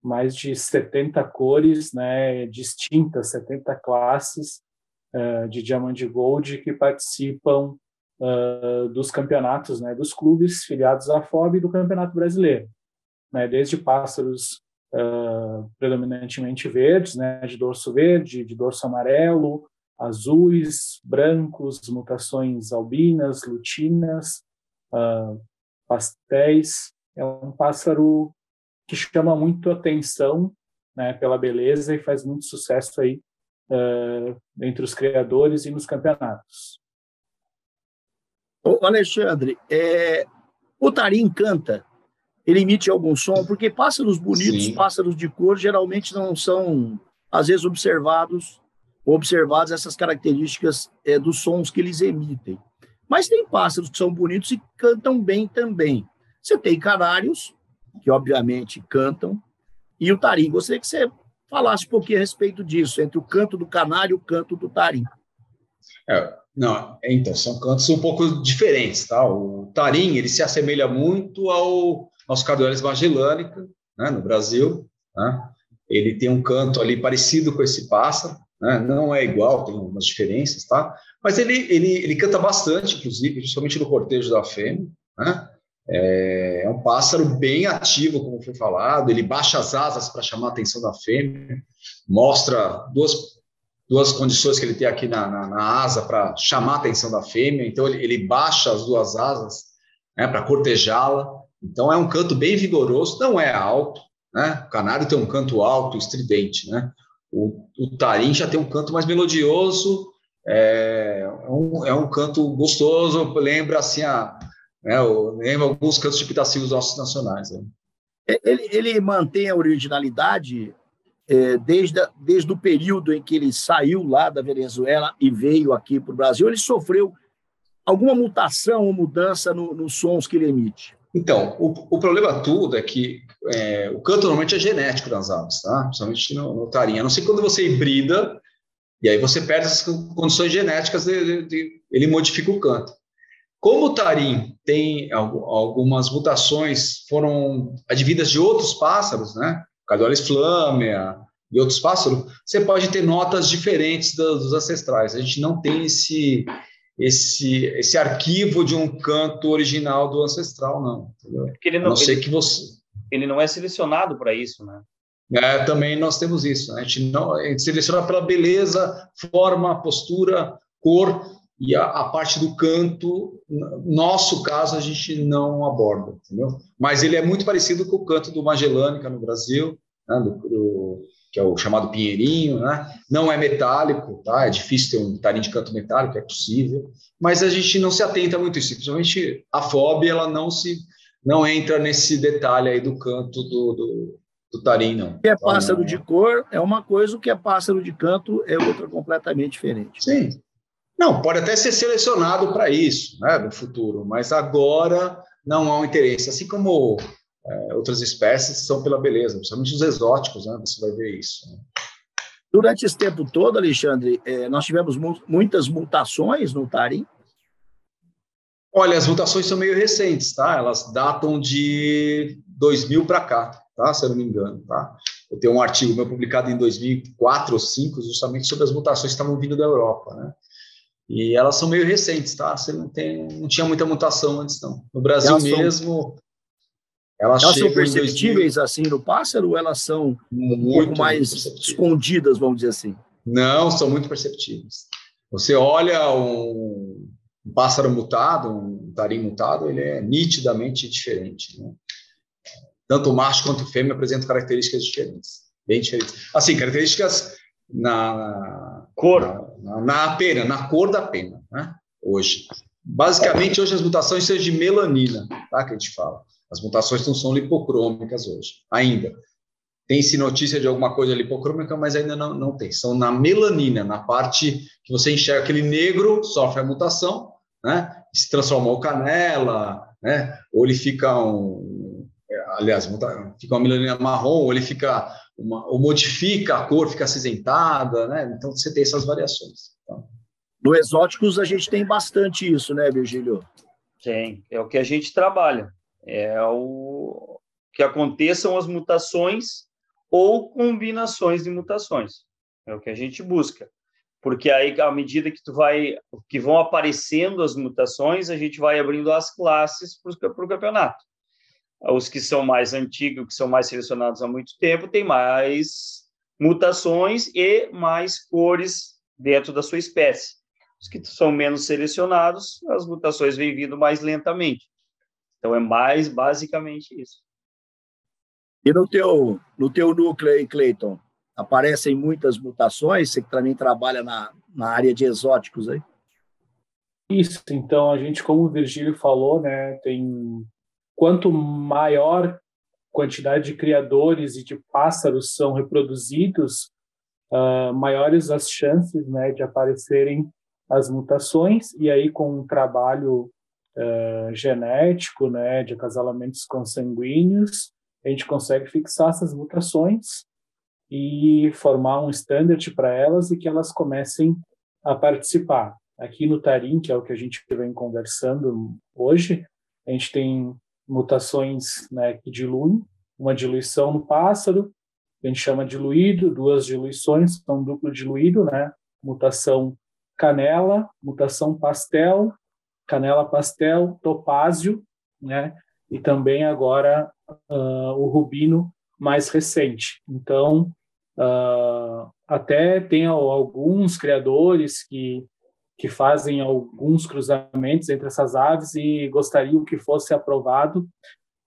mais de 70 cores né, distintas, 70 classes uh, de Diamante Gold que participam uh, dos campeonatos, né, dos clubes filiados à FOB e do Campeonato Brasileiro. Né, desde pássaros uh, predominantemente verdes, né, de dorso verde, de dorso amarelo, azuis, brancos, mutações albinas, lutinas, pastéis. É um pássaro que chama muito atenção né, pela beleza e faz muito sucesso aí uh, entre os criadores e nos campeonatos. Ô, Alexandre, é, o tarim canta, ele emite algum som, porque pássaros bonitos, Sim. pássaros de cor, geralmente não são, às vezes, observados observados essas características é, dos sons que eles emitem. Mas tem pássaros que são bonitos e cantam bem também. Você tem canários, que obviamente cantam, e o tarim. Gostaria que você falasse um pouquinho a respeito disso, entre o canto do canário e o canto do tarim. É, não, então, são cantos um pouco diferentes, tá? O tarim, ele se assemelha muito ao nosso Carduelis magellânica, né, no Brasil, né? Ele tem um canto ali parecido com esse pássaro, né? Não é igual, tem algumas diferenças, tá? Mas ele, ele, ele canta bastante, inclusive, principalmente no cortejo da fêmea, né? É, é um pássaro bem ativo, como foi falado, ele baixa as asas para chamar a atenção da fêmea, mostra duas, duas condições que ele tem aqui na, na, na asa para chamar a atenção da fêmea, então ele, ele baixa as duas asas né, para cortejá-la, então é um canto bem vigoroso, não é alto, né? O canário tem um canto alto, estridente, né? O, o tarim já tem um canto mais melodioso, é, é um, é um canto gostoso, lembra assim a, né, lembra alguns cantos tipitativos nossos nacionais. Né? Ele, ele mantém a originalidade é, desde, desde o período em que ele saiu lá da Venezuela e veio aqui para o Brasil, ele sofreu alguma mutação ou mudança no, nos sons que ele emite? Então, o, o problema tudo é que é, o canto normalmente é genético nas aves, tá? principalmente no, no tarim. A não ser quando você hibrida, e aí você perde as condições genéticas, de, de, de, ele modifica o canto. Como o tarim tem algumas mutações, foram advindas de outros pássaros, né? Cardolis flammea e outros pássaros, você pode ter notas diferentes dos ancestrais. A gente não tem esse esse esse arquivo de um canto original do ancestral, não. Porque ele não, a não ser ele, que você ele não é selecionado para isso, né? É, também nós temos isso. Né? A gente não a gente seleciona pela beleza, forma, postura, cor e a, a, parte do canto, nosso caso, a gente não aborda, entendeu? Mas ele é muito parecido com o canto do Magellânica no Brasil, né? do, do, que é o chamado pinheirinho, né? Não é metálico, tá? É difícil ter um tarim de canto metálico, é possível, mas a gente não se atenta muito a isso. Principalmente a FOB, ela não se não entra nesse detalhe aí do canto do, do, do tarim, não. O que é então, pássaro de cor é uma coisa, o que é pássaro de canto é outra completamente diferente. Sim, não, pode até ser selecionado para isso, né, no futuro, mas agora não há um interesse. Assim como é, outras espécies são pela beleza, principalmente os exóticos, né, você vai ver isso. Né? Durante esse tempo todo, Alexandre, é, nós tivemos mu muitas mutações no tarim. Olha, as mutações são meio recentes, tá? Elas datam de 2000 para cá, tá? Se eu não me engano, tá? Eu tenho um artigo meu publicado em 2004 ou 2005, justamente sobre as mutações que estavam vindo da Europa, né? E elas são meio recentes, tá? Você não tem, não tinha muita mutação antes, não. No Brasil mesmo, são, elas, elas são perceptíveis 2000, assim no pássaro ou elas são muito, um pouco mais escondidas, vamos dizer assim? Não, são muito perceptíveis. Você olha um, um pássaro mutado, um tarim mutado, ele é nitidamente diferente. Né? Tanto o macho quanto o fêmea apresentam características diferentes, bem diferentes. Assim, características na cor, na, na, pena, na cor da pena, né? Hoje, basicamente hoje as mutações são de melanina, tá? Que a gente fala. As mutações não são lipocrômicas hoje, ainda. Tem-se notícia de alguma coisa lipocrômica, mas ainda não, não tem. São na melanina, na parte que você enxerga aquele negro, sofre a mutação, né? Se transformou canela, né? Ou ele fica um, aliás, fica uma melanina marrom, ou ele fica uma, ou modifica a cor, fica acinzentada, né? Então você tem essas variações. Tá? No exóticos a gente tem bastante isso, né, Virgílio? Tem, é o que a gente trabalha. É o que aconteçam as mutações ou combinações de mutações. É o que a gente busca. Porque aí, à medida que tu vai, que vão aparecendo as mutações, a gente vai abrindo as classes para o campeonato os que são mais antigos, que são mais selecionados há muito tempo, têm mais mutações e mais cores dentro da sua espécie. Os que são menos selecionados, as mutações vêm vindo mais lentamente. Então é mais basicamente isso. E no teu no teu núcleo aí, Cleiton, aparecem muitas mutações. Você que também trabalha na, na área de exóticos aí. Isso. Então a gente, como o Virgílio falou, né, tem quanto maior quantidade de criadores e de pássaros são reproduzidos, uh, maiores as chances né, de aparecerem as mutações, e aí com um trabalho uh, genético, né, de acasalamentos consanguíneos, a gente consegue fixar essas mutações e formar um standard para elas e que elas comecem a participar. Aqui no Tarim, que é o que a gente vem conversando hoje, a gente tem mutações né, que diluem, uma diluição no pássaro, a gente chama diluído, duas diluições, são duplo diluído, né? Mutação canela, mutação pastel, canela pastel, topázio, né? E também agora uh, o rubino mais recente. Então, uh, até tem alguns criadores que que fazem alguns cruzamentos entre essas aves e gostariam que fosse aprovado,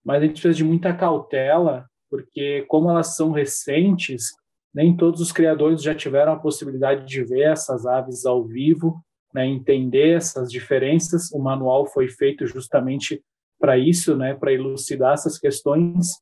mas a gente precisa de muita cautela porque como elas são recentes, nem todos os criadores já tiveram a possibilidade de ver essas aves ao vivo, né, entender essas diferenças. O manual foi feito justamente para isso, né, para elucidar essas questões,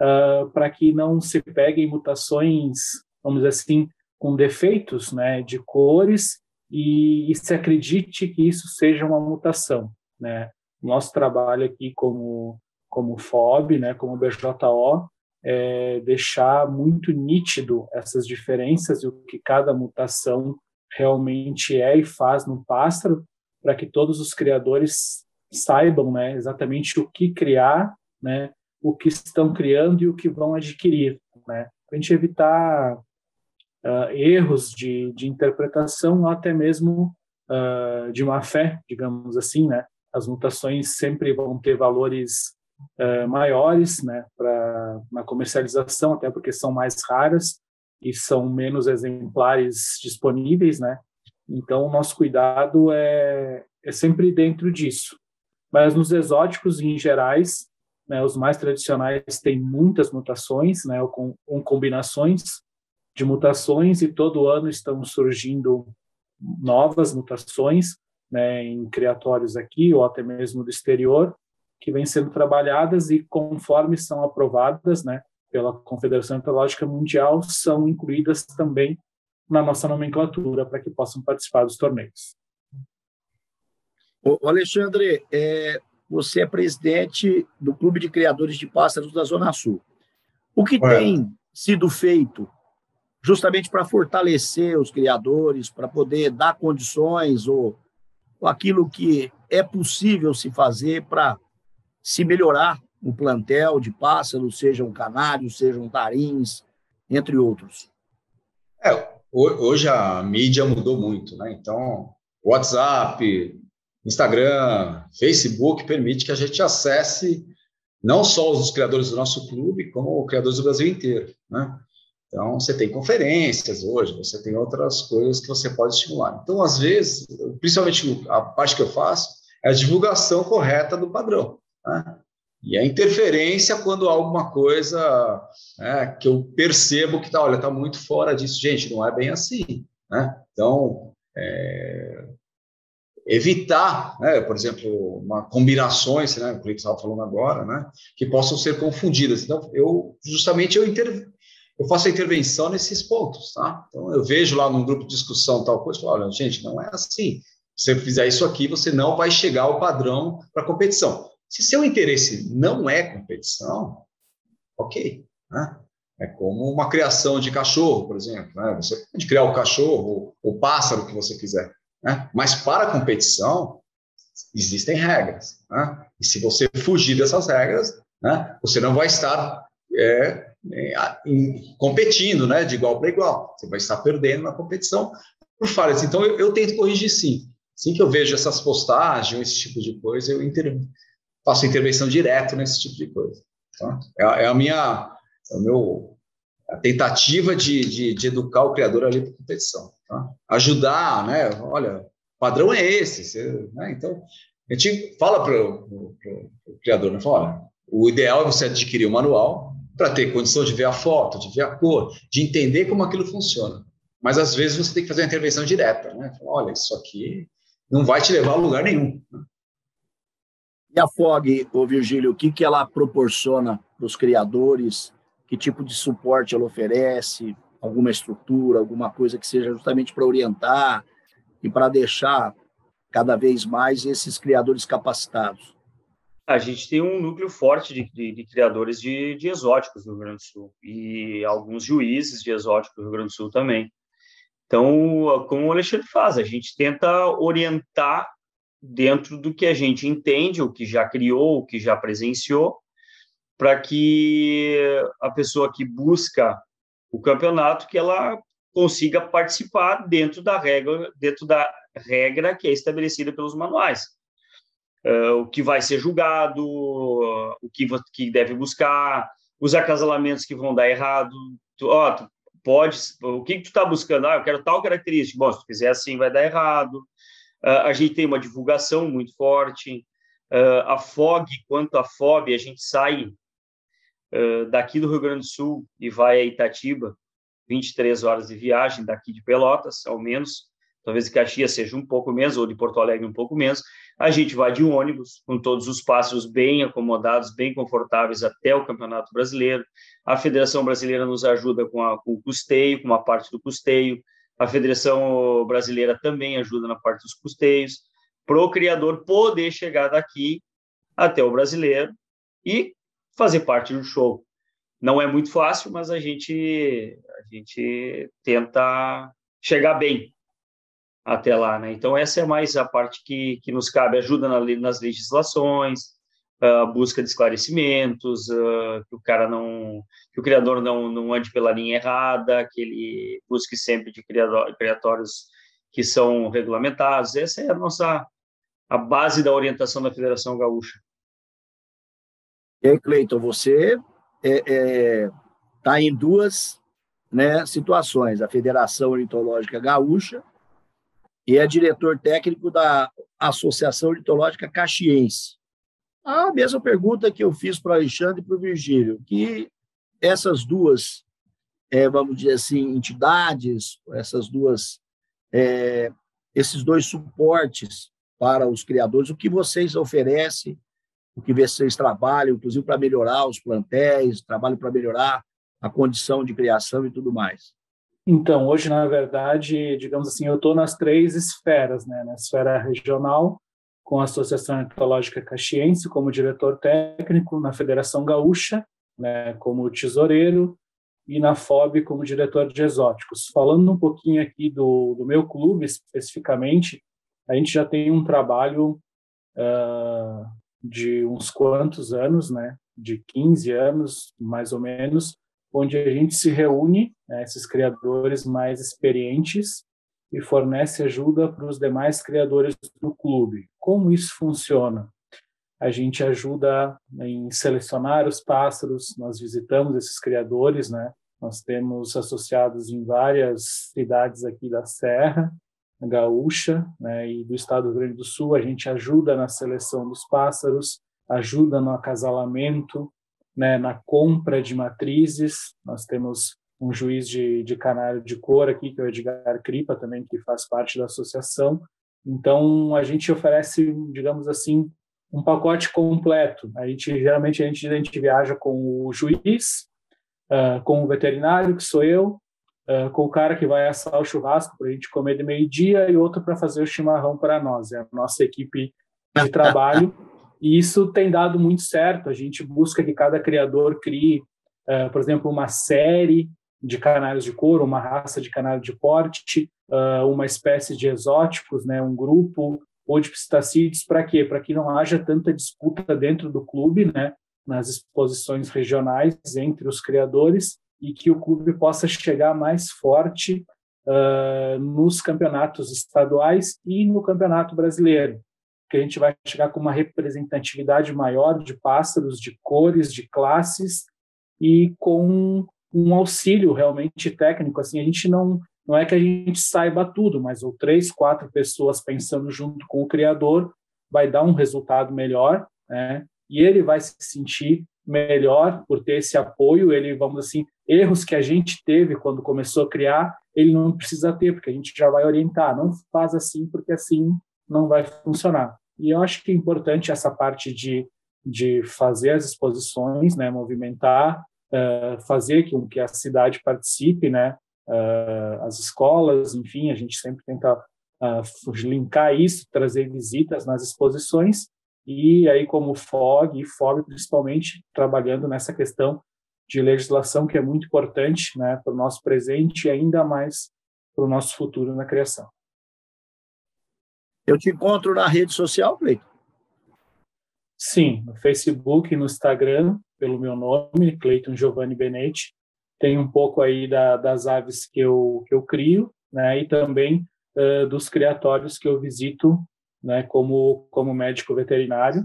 uh, para que não se peguem mutações, vamos dizer assim, com defeitos né, de cores e, e se acredite que isso seja uma mutação. Né? Nosso trabalho aqui como como FOB, né, como BJO, é deixar muito nítido essas diferenças e o que cada mutação realmente é e faz no pássaro, para que todos os criadores saibam né, exatamente o que criar, né, o que estão criando e o que vão adquirir, né, para a gente evitar uh, erros de, de interpretação ou até mesmo uh, de má fé, digamos assim, né, as mutações sempre vão ter valores uh, maiores, né, para na comercialização, até porque são mais raras e são menos exemplares disponíveis, né? Então, o nosso cuidado é, é sempre dentro disso. Mas nos exóticos, em gerais, né, os mais tradicionais têm muitas mutações, né, ou com, com combinações de mutações, e todo ano estão surgindo novas mutações né, em criatórios aqui, ou até mesmo do exterior, que vêm sendo trabalhadas e conforme são aprovadas, né, pela Confederação Etológica Mundial são incluídas também na nossa nomenclatura para que possam participar dos torneios. O Alexandre, é, você é presidente do Clube de Criadores de Pássaros da Zona Sul. O que Ué. tem sido feito justamente para fortalecer os criadores, para poder dar condições ou, ou aquilo que é possível se fazer para se melhorar o plantel de pássaros, sejam canários, sejam tarins, entre outros? É, hoje a mídia mudou muito, né? Então, WhatsApp, Instagram, Facebook permite que a gente acesse não só os criadores do nosso clube, como os criadores do Brasil inteiro, né? Então, você tem conferências hoje, você tem outras coisas que você pode estimular. Então, às vezes, principalmente a parte que eu faço, é a divulgação correta do padrão. Né? E a interferência quando há alguma coisa né, que eu percebo que tá, olha, está muito fora disso. Gente, não é bem assim. Né? Então, é, evitar, né, por exemplo, uma combinações, né, o que estava falando agora, né, que possam ser confundidas. Então, eu justamente eu, inter, eu faço a intervenção nesses pontos, tá? Então, eu vejo lá num grupo de discussão tal coisa, falo, olha, gente, não é assim. Se você fizer isso aqui, você não vai chegar ao padrão para competição. Se seu interesse não é competição, ok. Né? É como uma criação de cachorro, por exemplo. Né? Você pode criar o cachorro, o pássaro que você quiser. Né? Mas para a competição, existem regras. Né? E se você fugir dessas regras, né, você não vai estar é, é, em, competindo né, de igual para igual. Você vai estar perdendo na competição por falhas. Então, eu, eu, tento corrigir sim. Assim que eu vejo essas postagens, esse tipo de coisa, eu intervenho faço intervenção direto nesse tipo de coisa. Tá? É, é, a minha é o meu, a tentativa de, de, de, educar o criador ali para competição. Tá? Ajudar, né? Olha, o padrão é esse. Você, né? Então, a gente fala para o criador, né? Fala, olha, o ideal é você adquirir o manual para ter condição de ver a foto, de ver a cor, de entender como aquilo funciona. Mas às vezes você tem que fazer uma intervenção direta, né? Fala, olha, isso aqui não vai te levar a lugar nenhum. Né? E a FOG, ô Virgílio, o que, que ela proporciona para os criadores? Que tipo de suporte ela oferece? Alguma estrutura, alguma coisa que seja justamente para orientar e para deixar cada vez mais esses criadores capacitados? A gente tem um núcleo forte de, de, de criadores de, de, exóticos no Rio Grande do Sul e alguns juízes de exóticos no Rio Grande do Sul também. Então, como o Alexandre faz, a gente tenta orientar dentro do que a gente entende, o que já criou, o que já presenciou, para que a pessoa que busca o campeonato que ela consiga participar dentro da regra, dentro da regra que é estabelecida pelos manuais. Uh, o que vai ser julgado, o que, que deve buscar, os acasalamentos que vão dar errado. Tu, tu pode, o que, que tu está buscando? Ah, eu quero tal característica. Bom, se tu fizer assim, vai dar errado. Uh, a gente tem uma divulgação muito forte. Uh, a FOG, quanto à FOB, a gente sai uh, daqui do Rio Grande do Sul e vai a Itatiba, 23 horas de viagem daqui de Pelotas, ao menos, talvez de Caxias seja um pouco menos, ou de Porto Alegre um pouco menos, a gente vai de ônibus, com todos os pássaros bem acomodados, bem confortáveis até o Campeonato Brasileiro. A Federação Brasileira nos ajuda com, a, com o custeio, com uma parte do custeio. A Federação Brasileira também ajuda na parte dos custeios, para o criador poder chegar daqui até o brasileiro e fazer parte do show. Não é muito fácil, mas a gente a gente tenta chegar bem até lá, né? Então essa é mais a parte que, que nos cabe, ajuda na, nas legislações, a busca de esclarecimentos, uh, que o cara não, que o criador não, não ande pela linha errada, que ele busque sempre de criador, criatórios que são regulamentados. Essa é a nossa a base da orientação da Federação Gaúcha. E aí, Cleiton, você está é, é, tá em duas né, situações: a Federação Ornitológica Gaúcha e é diretor técnico da Associação Ornitológica Caxiense. A mesma pergunta que eu fiz para o Alexandre e para o Virgílio, que essas duas, é, vamos dizer assim, entidades, essas duas, é, esses dois suportes para os criadores, o que vocês oferecem, o que vocês trabalham, inclusive para melhorar os plantéis, trabalho para melhorar a condição de criação e tudo mais. Então, hoje, na verdade, digamos assim, eu estou nas três esferas, né? Na esfera regional, com a Associação Ornitológica Caxiense como diretor técnico, na Federação Gaúcha, né, como tesoureiro, e na FOB como diretor de exóticos. Falando um pouquinho aqui do, do meu clube, especificamente, a gente já tem um trabalho uh, de uns quantos anos, né, de 15 anos, mais ou menos, onde a gente se reúne, né, esses criadores mais experientes, e fornece ajuda para os demais criadores do clube. Como isso funciona? A gente ajuda em selecionar os pássaros, nós visitamos esses criadores, né? Nós temos associados em várias cidades aqui da Serra Gaúcha né, e do estado do Rio Grande do Sul. A gente ajuda na seleção dos pássaros, ajuda no acasalamento, né, na compra de matrizes. Nós temos um juiz de, de canário de cor aqui, que é o Edgar Cripa, também, que faz parte da associação. Então, a gente oferece, digamos assim, um pacote completo. A gente geralmente a gente, a gente viaja com o juiz, uh, com o veterinário, que sou eu, uh, com o cara que vai assar o churrasco para a gente comer de meio-dia e outro para fazer o chimarrão para nós. É a nossa equipe de trabalho. E isso tem dado muito certo. A gente busca que cada criador crie, uh, por exemplo, uma série de canários de couro, uma raça de canário de porte, uh, uma espécie de exóticos, né, um grupo ou de pistacídeos, para quê? Para que não haja tanta disputa dentro do clube, né, nas exposições regionais entre os criadores e que o clube possa chegar mais forte uh, nos campeonatos estaduais e no campeonato brasileiro que a gente vai chegar com uma representatividade maior de pássaros, de cores, de classes e com um auxílio realmente técnico. Assim, a gente não não é que a gente saiba tudo, mas ou três, quatro pessoas pensando junto com o criador vai dar um resultado melhor, né? E ele vai se sentir melhor por ter esse apoio. Ele, vamos assim, erros que a gente teve quando começou a criar, ele não precisa ter, porque a gente já vai orientar. Não faz assim, porque assim não vai funcionar. E eu acho que é importante essa parte de, de fazer as exposições, né, movimentar, uh, fazer com que a cidade participe, né, uh, as escolas, enfim, a gente sempre tenta uh, linkar isso, trazer visitas nas exposições, e aí como FOG e FOB principalmente trabalhando nessa questão de legislação que é muito importante né, para o nosso presente e ainda mais para o nosso futuro na criação. Eu te encontro na rede social, Cleiton? Sim, no Facebook e no Instagram, pelo meu nome, Cleiton Giovanni Benetti. Tem um pouco aí da, das aves que eu, que eu crio, né, e também uh, dos criatórios que eu visito, né, como, como médico veterinário,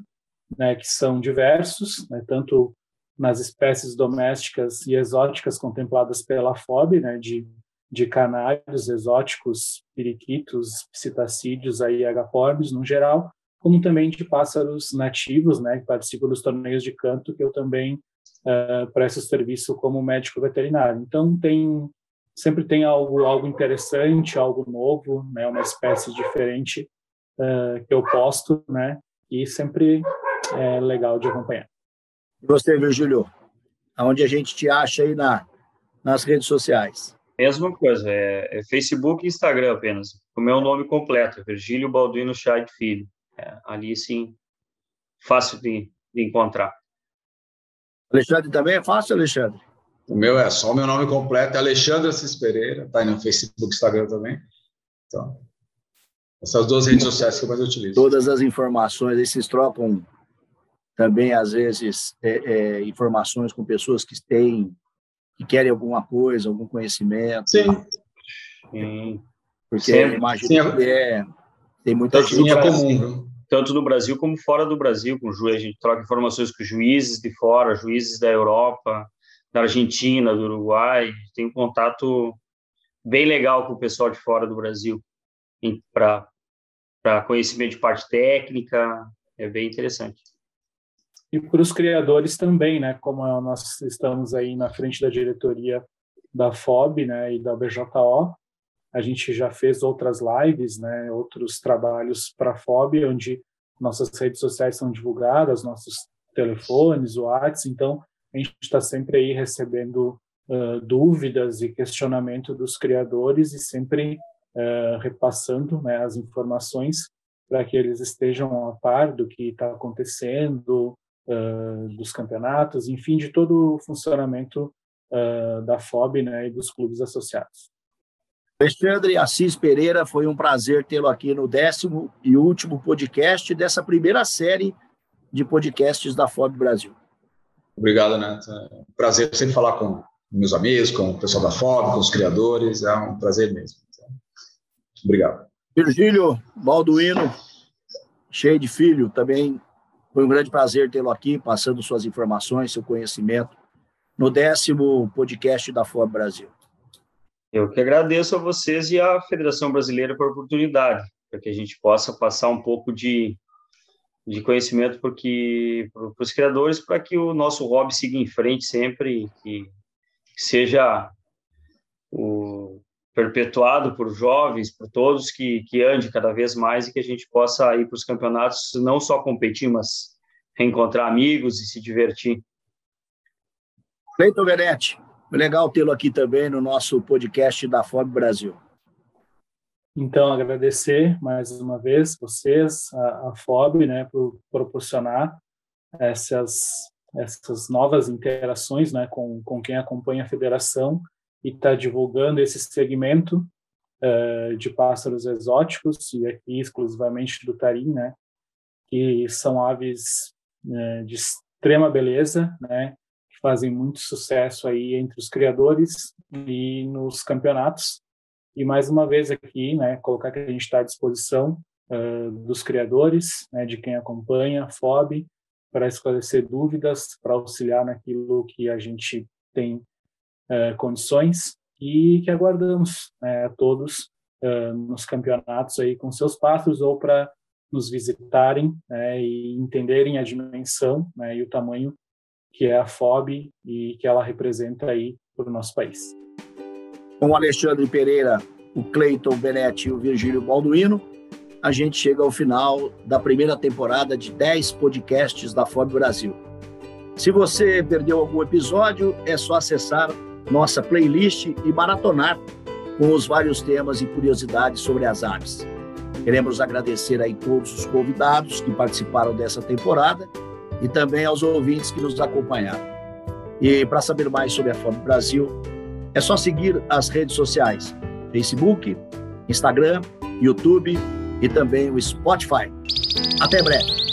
né, que são diversos, né, tanto nas espécies domésticas e exóticas contempladas pela FOB, né, de de canários exóticos, periquitos, psitacídeos, aí agapornis no geral, como também de pássaros nativos, né, que participam dos torneios de canto, que eu também uh, presta o serviço como médico veterinário. Então tem sempre tem algo algo interessante, algo novo, né, uma espécie diferente uh, que eu posto, né, e sempre é legal de acompanhar. E você, Virgílio, aonde a gente te acha aí na, nas redes sociais? Mesma coisa, é, é Facebook e Instagram apenas. O meu nome completo, Virgílio Balduino Scheid Filho. É, ali, sim, fácil de, de encontrar. Alexandre também é fácil, Alexandre? O meu é só o meu nome completo, é Alexandre Assis Pereira, tá aí no Facebook, Instagram também. Então, essas duas redes sociais que eu mais utilizo. Todas as informações, esses trocam também, às vezes, é, é, informações com pessoas que têm, que querem alguma coisa, algum conhecimento. Sim. Sim. Porque Sim. imagino Sim. que é, tem muita gente. É comum tanto no Brasil como fora do Brasil, com juiz, a gente troca informações com juízes de fora, juízes da Europa, da Argentina, do Uruguai, tem um contato bem legal com o pessoal de fora do Brasil, para conhecimento de parte técnica, é bem interessante. E para os criadores também, né, como nós estamos aí na frente da diretoria da FOB né, e da BJO, a gente já fez outras lives, né, outros trabalhos para a FOB, onde nossas redes sociais são divulgadas, nossos telefones, WhatsApp, então a gente está sempre aí recebendo uh, dúvidas e questionamento dos criadores e sempre uh, repassando né, as informações para que eles estejam a par do que está acontecendo, uh, dos campeonatos, enfim, de todo o funcionamento da FOB né, e dos clubes associados. Alexandre Assis Pereira, foi um prazer tê-lo aqui no décimo e último podcast dessa primeira série de podcasts da FOB Brasil. Obrigado, Neto. É um prazer sempre falar com meus amigos, com o pessoal da FOB, com os criadores, é um prazer mesmo. Obrigado. Virgílio Balduino, cheio de filho, também foi um grande prazer tê-lo aqui, passando suas informações, seu conhecimento, no décimo podcast da FOB Brasil. Eu que agradeço a vocês e à Federação Brasileira por oportunidade, para que a gente possa passar um pouco de, de conhecimento para os criadores, para que o nosso hobby siga em frente sempre, que, que seja o, perpetuado por jovens, por todos, que, que ande cada vez mais e que a gente possa ir para os campeonatos não só competir, mas reencontrar amigos e se divertir. Cleiton Venetti, Legal tê-lo aqui também no nosso podcast da FOB Brasil. Então, agradecer mais uma vez vocês, a, a FOB, né, por proporcionar essas, essas novas interações né, com, com quem acompanha a federação e está divulgando esse segmento uh, de pássaros exóticos, e aqui exclusivamente do tarim, né, que são aves uh, de extrema beleza, né, fazem muito sucesso aí entre os criadores e nos campeonatos. E mais uma vez aqui, né, colocar que a gente está à disposição uh, dos criadores, né, de quem acompanha, FOB, para esclarecer dúvidas, para auxiliar naquilo que a gente tem uh, condições e que aguardamos né, a todos uh, nos campeonatos aí com seus passos ou para nos visitarem né, e entenderem a dimensão né, e o tamanho que é a FOB e que ela representa aí para o nosso país. Com o Alexandre Pereira, o Cleiton Benetti e o Virgílio Balduino, a gente chega ao final da primeira temporada de 10 podcasts da FOB Brasil. Se você perdeu algum episódio, é só acessar nossa playlist e maratonar com os vários temas e curiosidades sobre as aves. Queremos agradecer aí todos os convidados que participaram dessa temporada e também aos ouvintes que nos acompanharam. E para saber mais sobre a Fome Brasil, é só seguir as redes sociais: Facebook, Instagram, YouTube e também o Spotify. Até breve.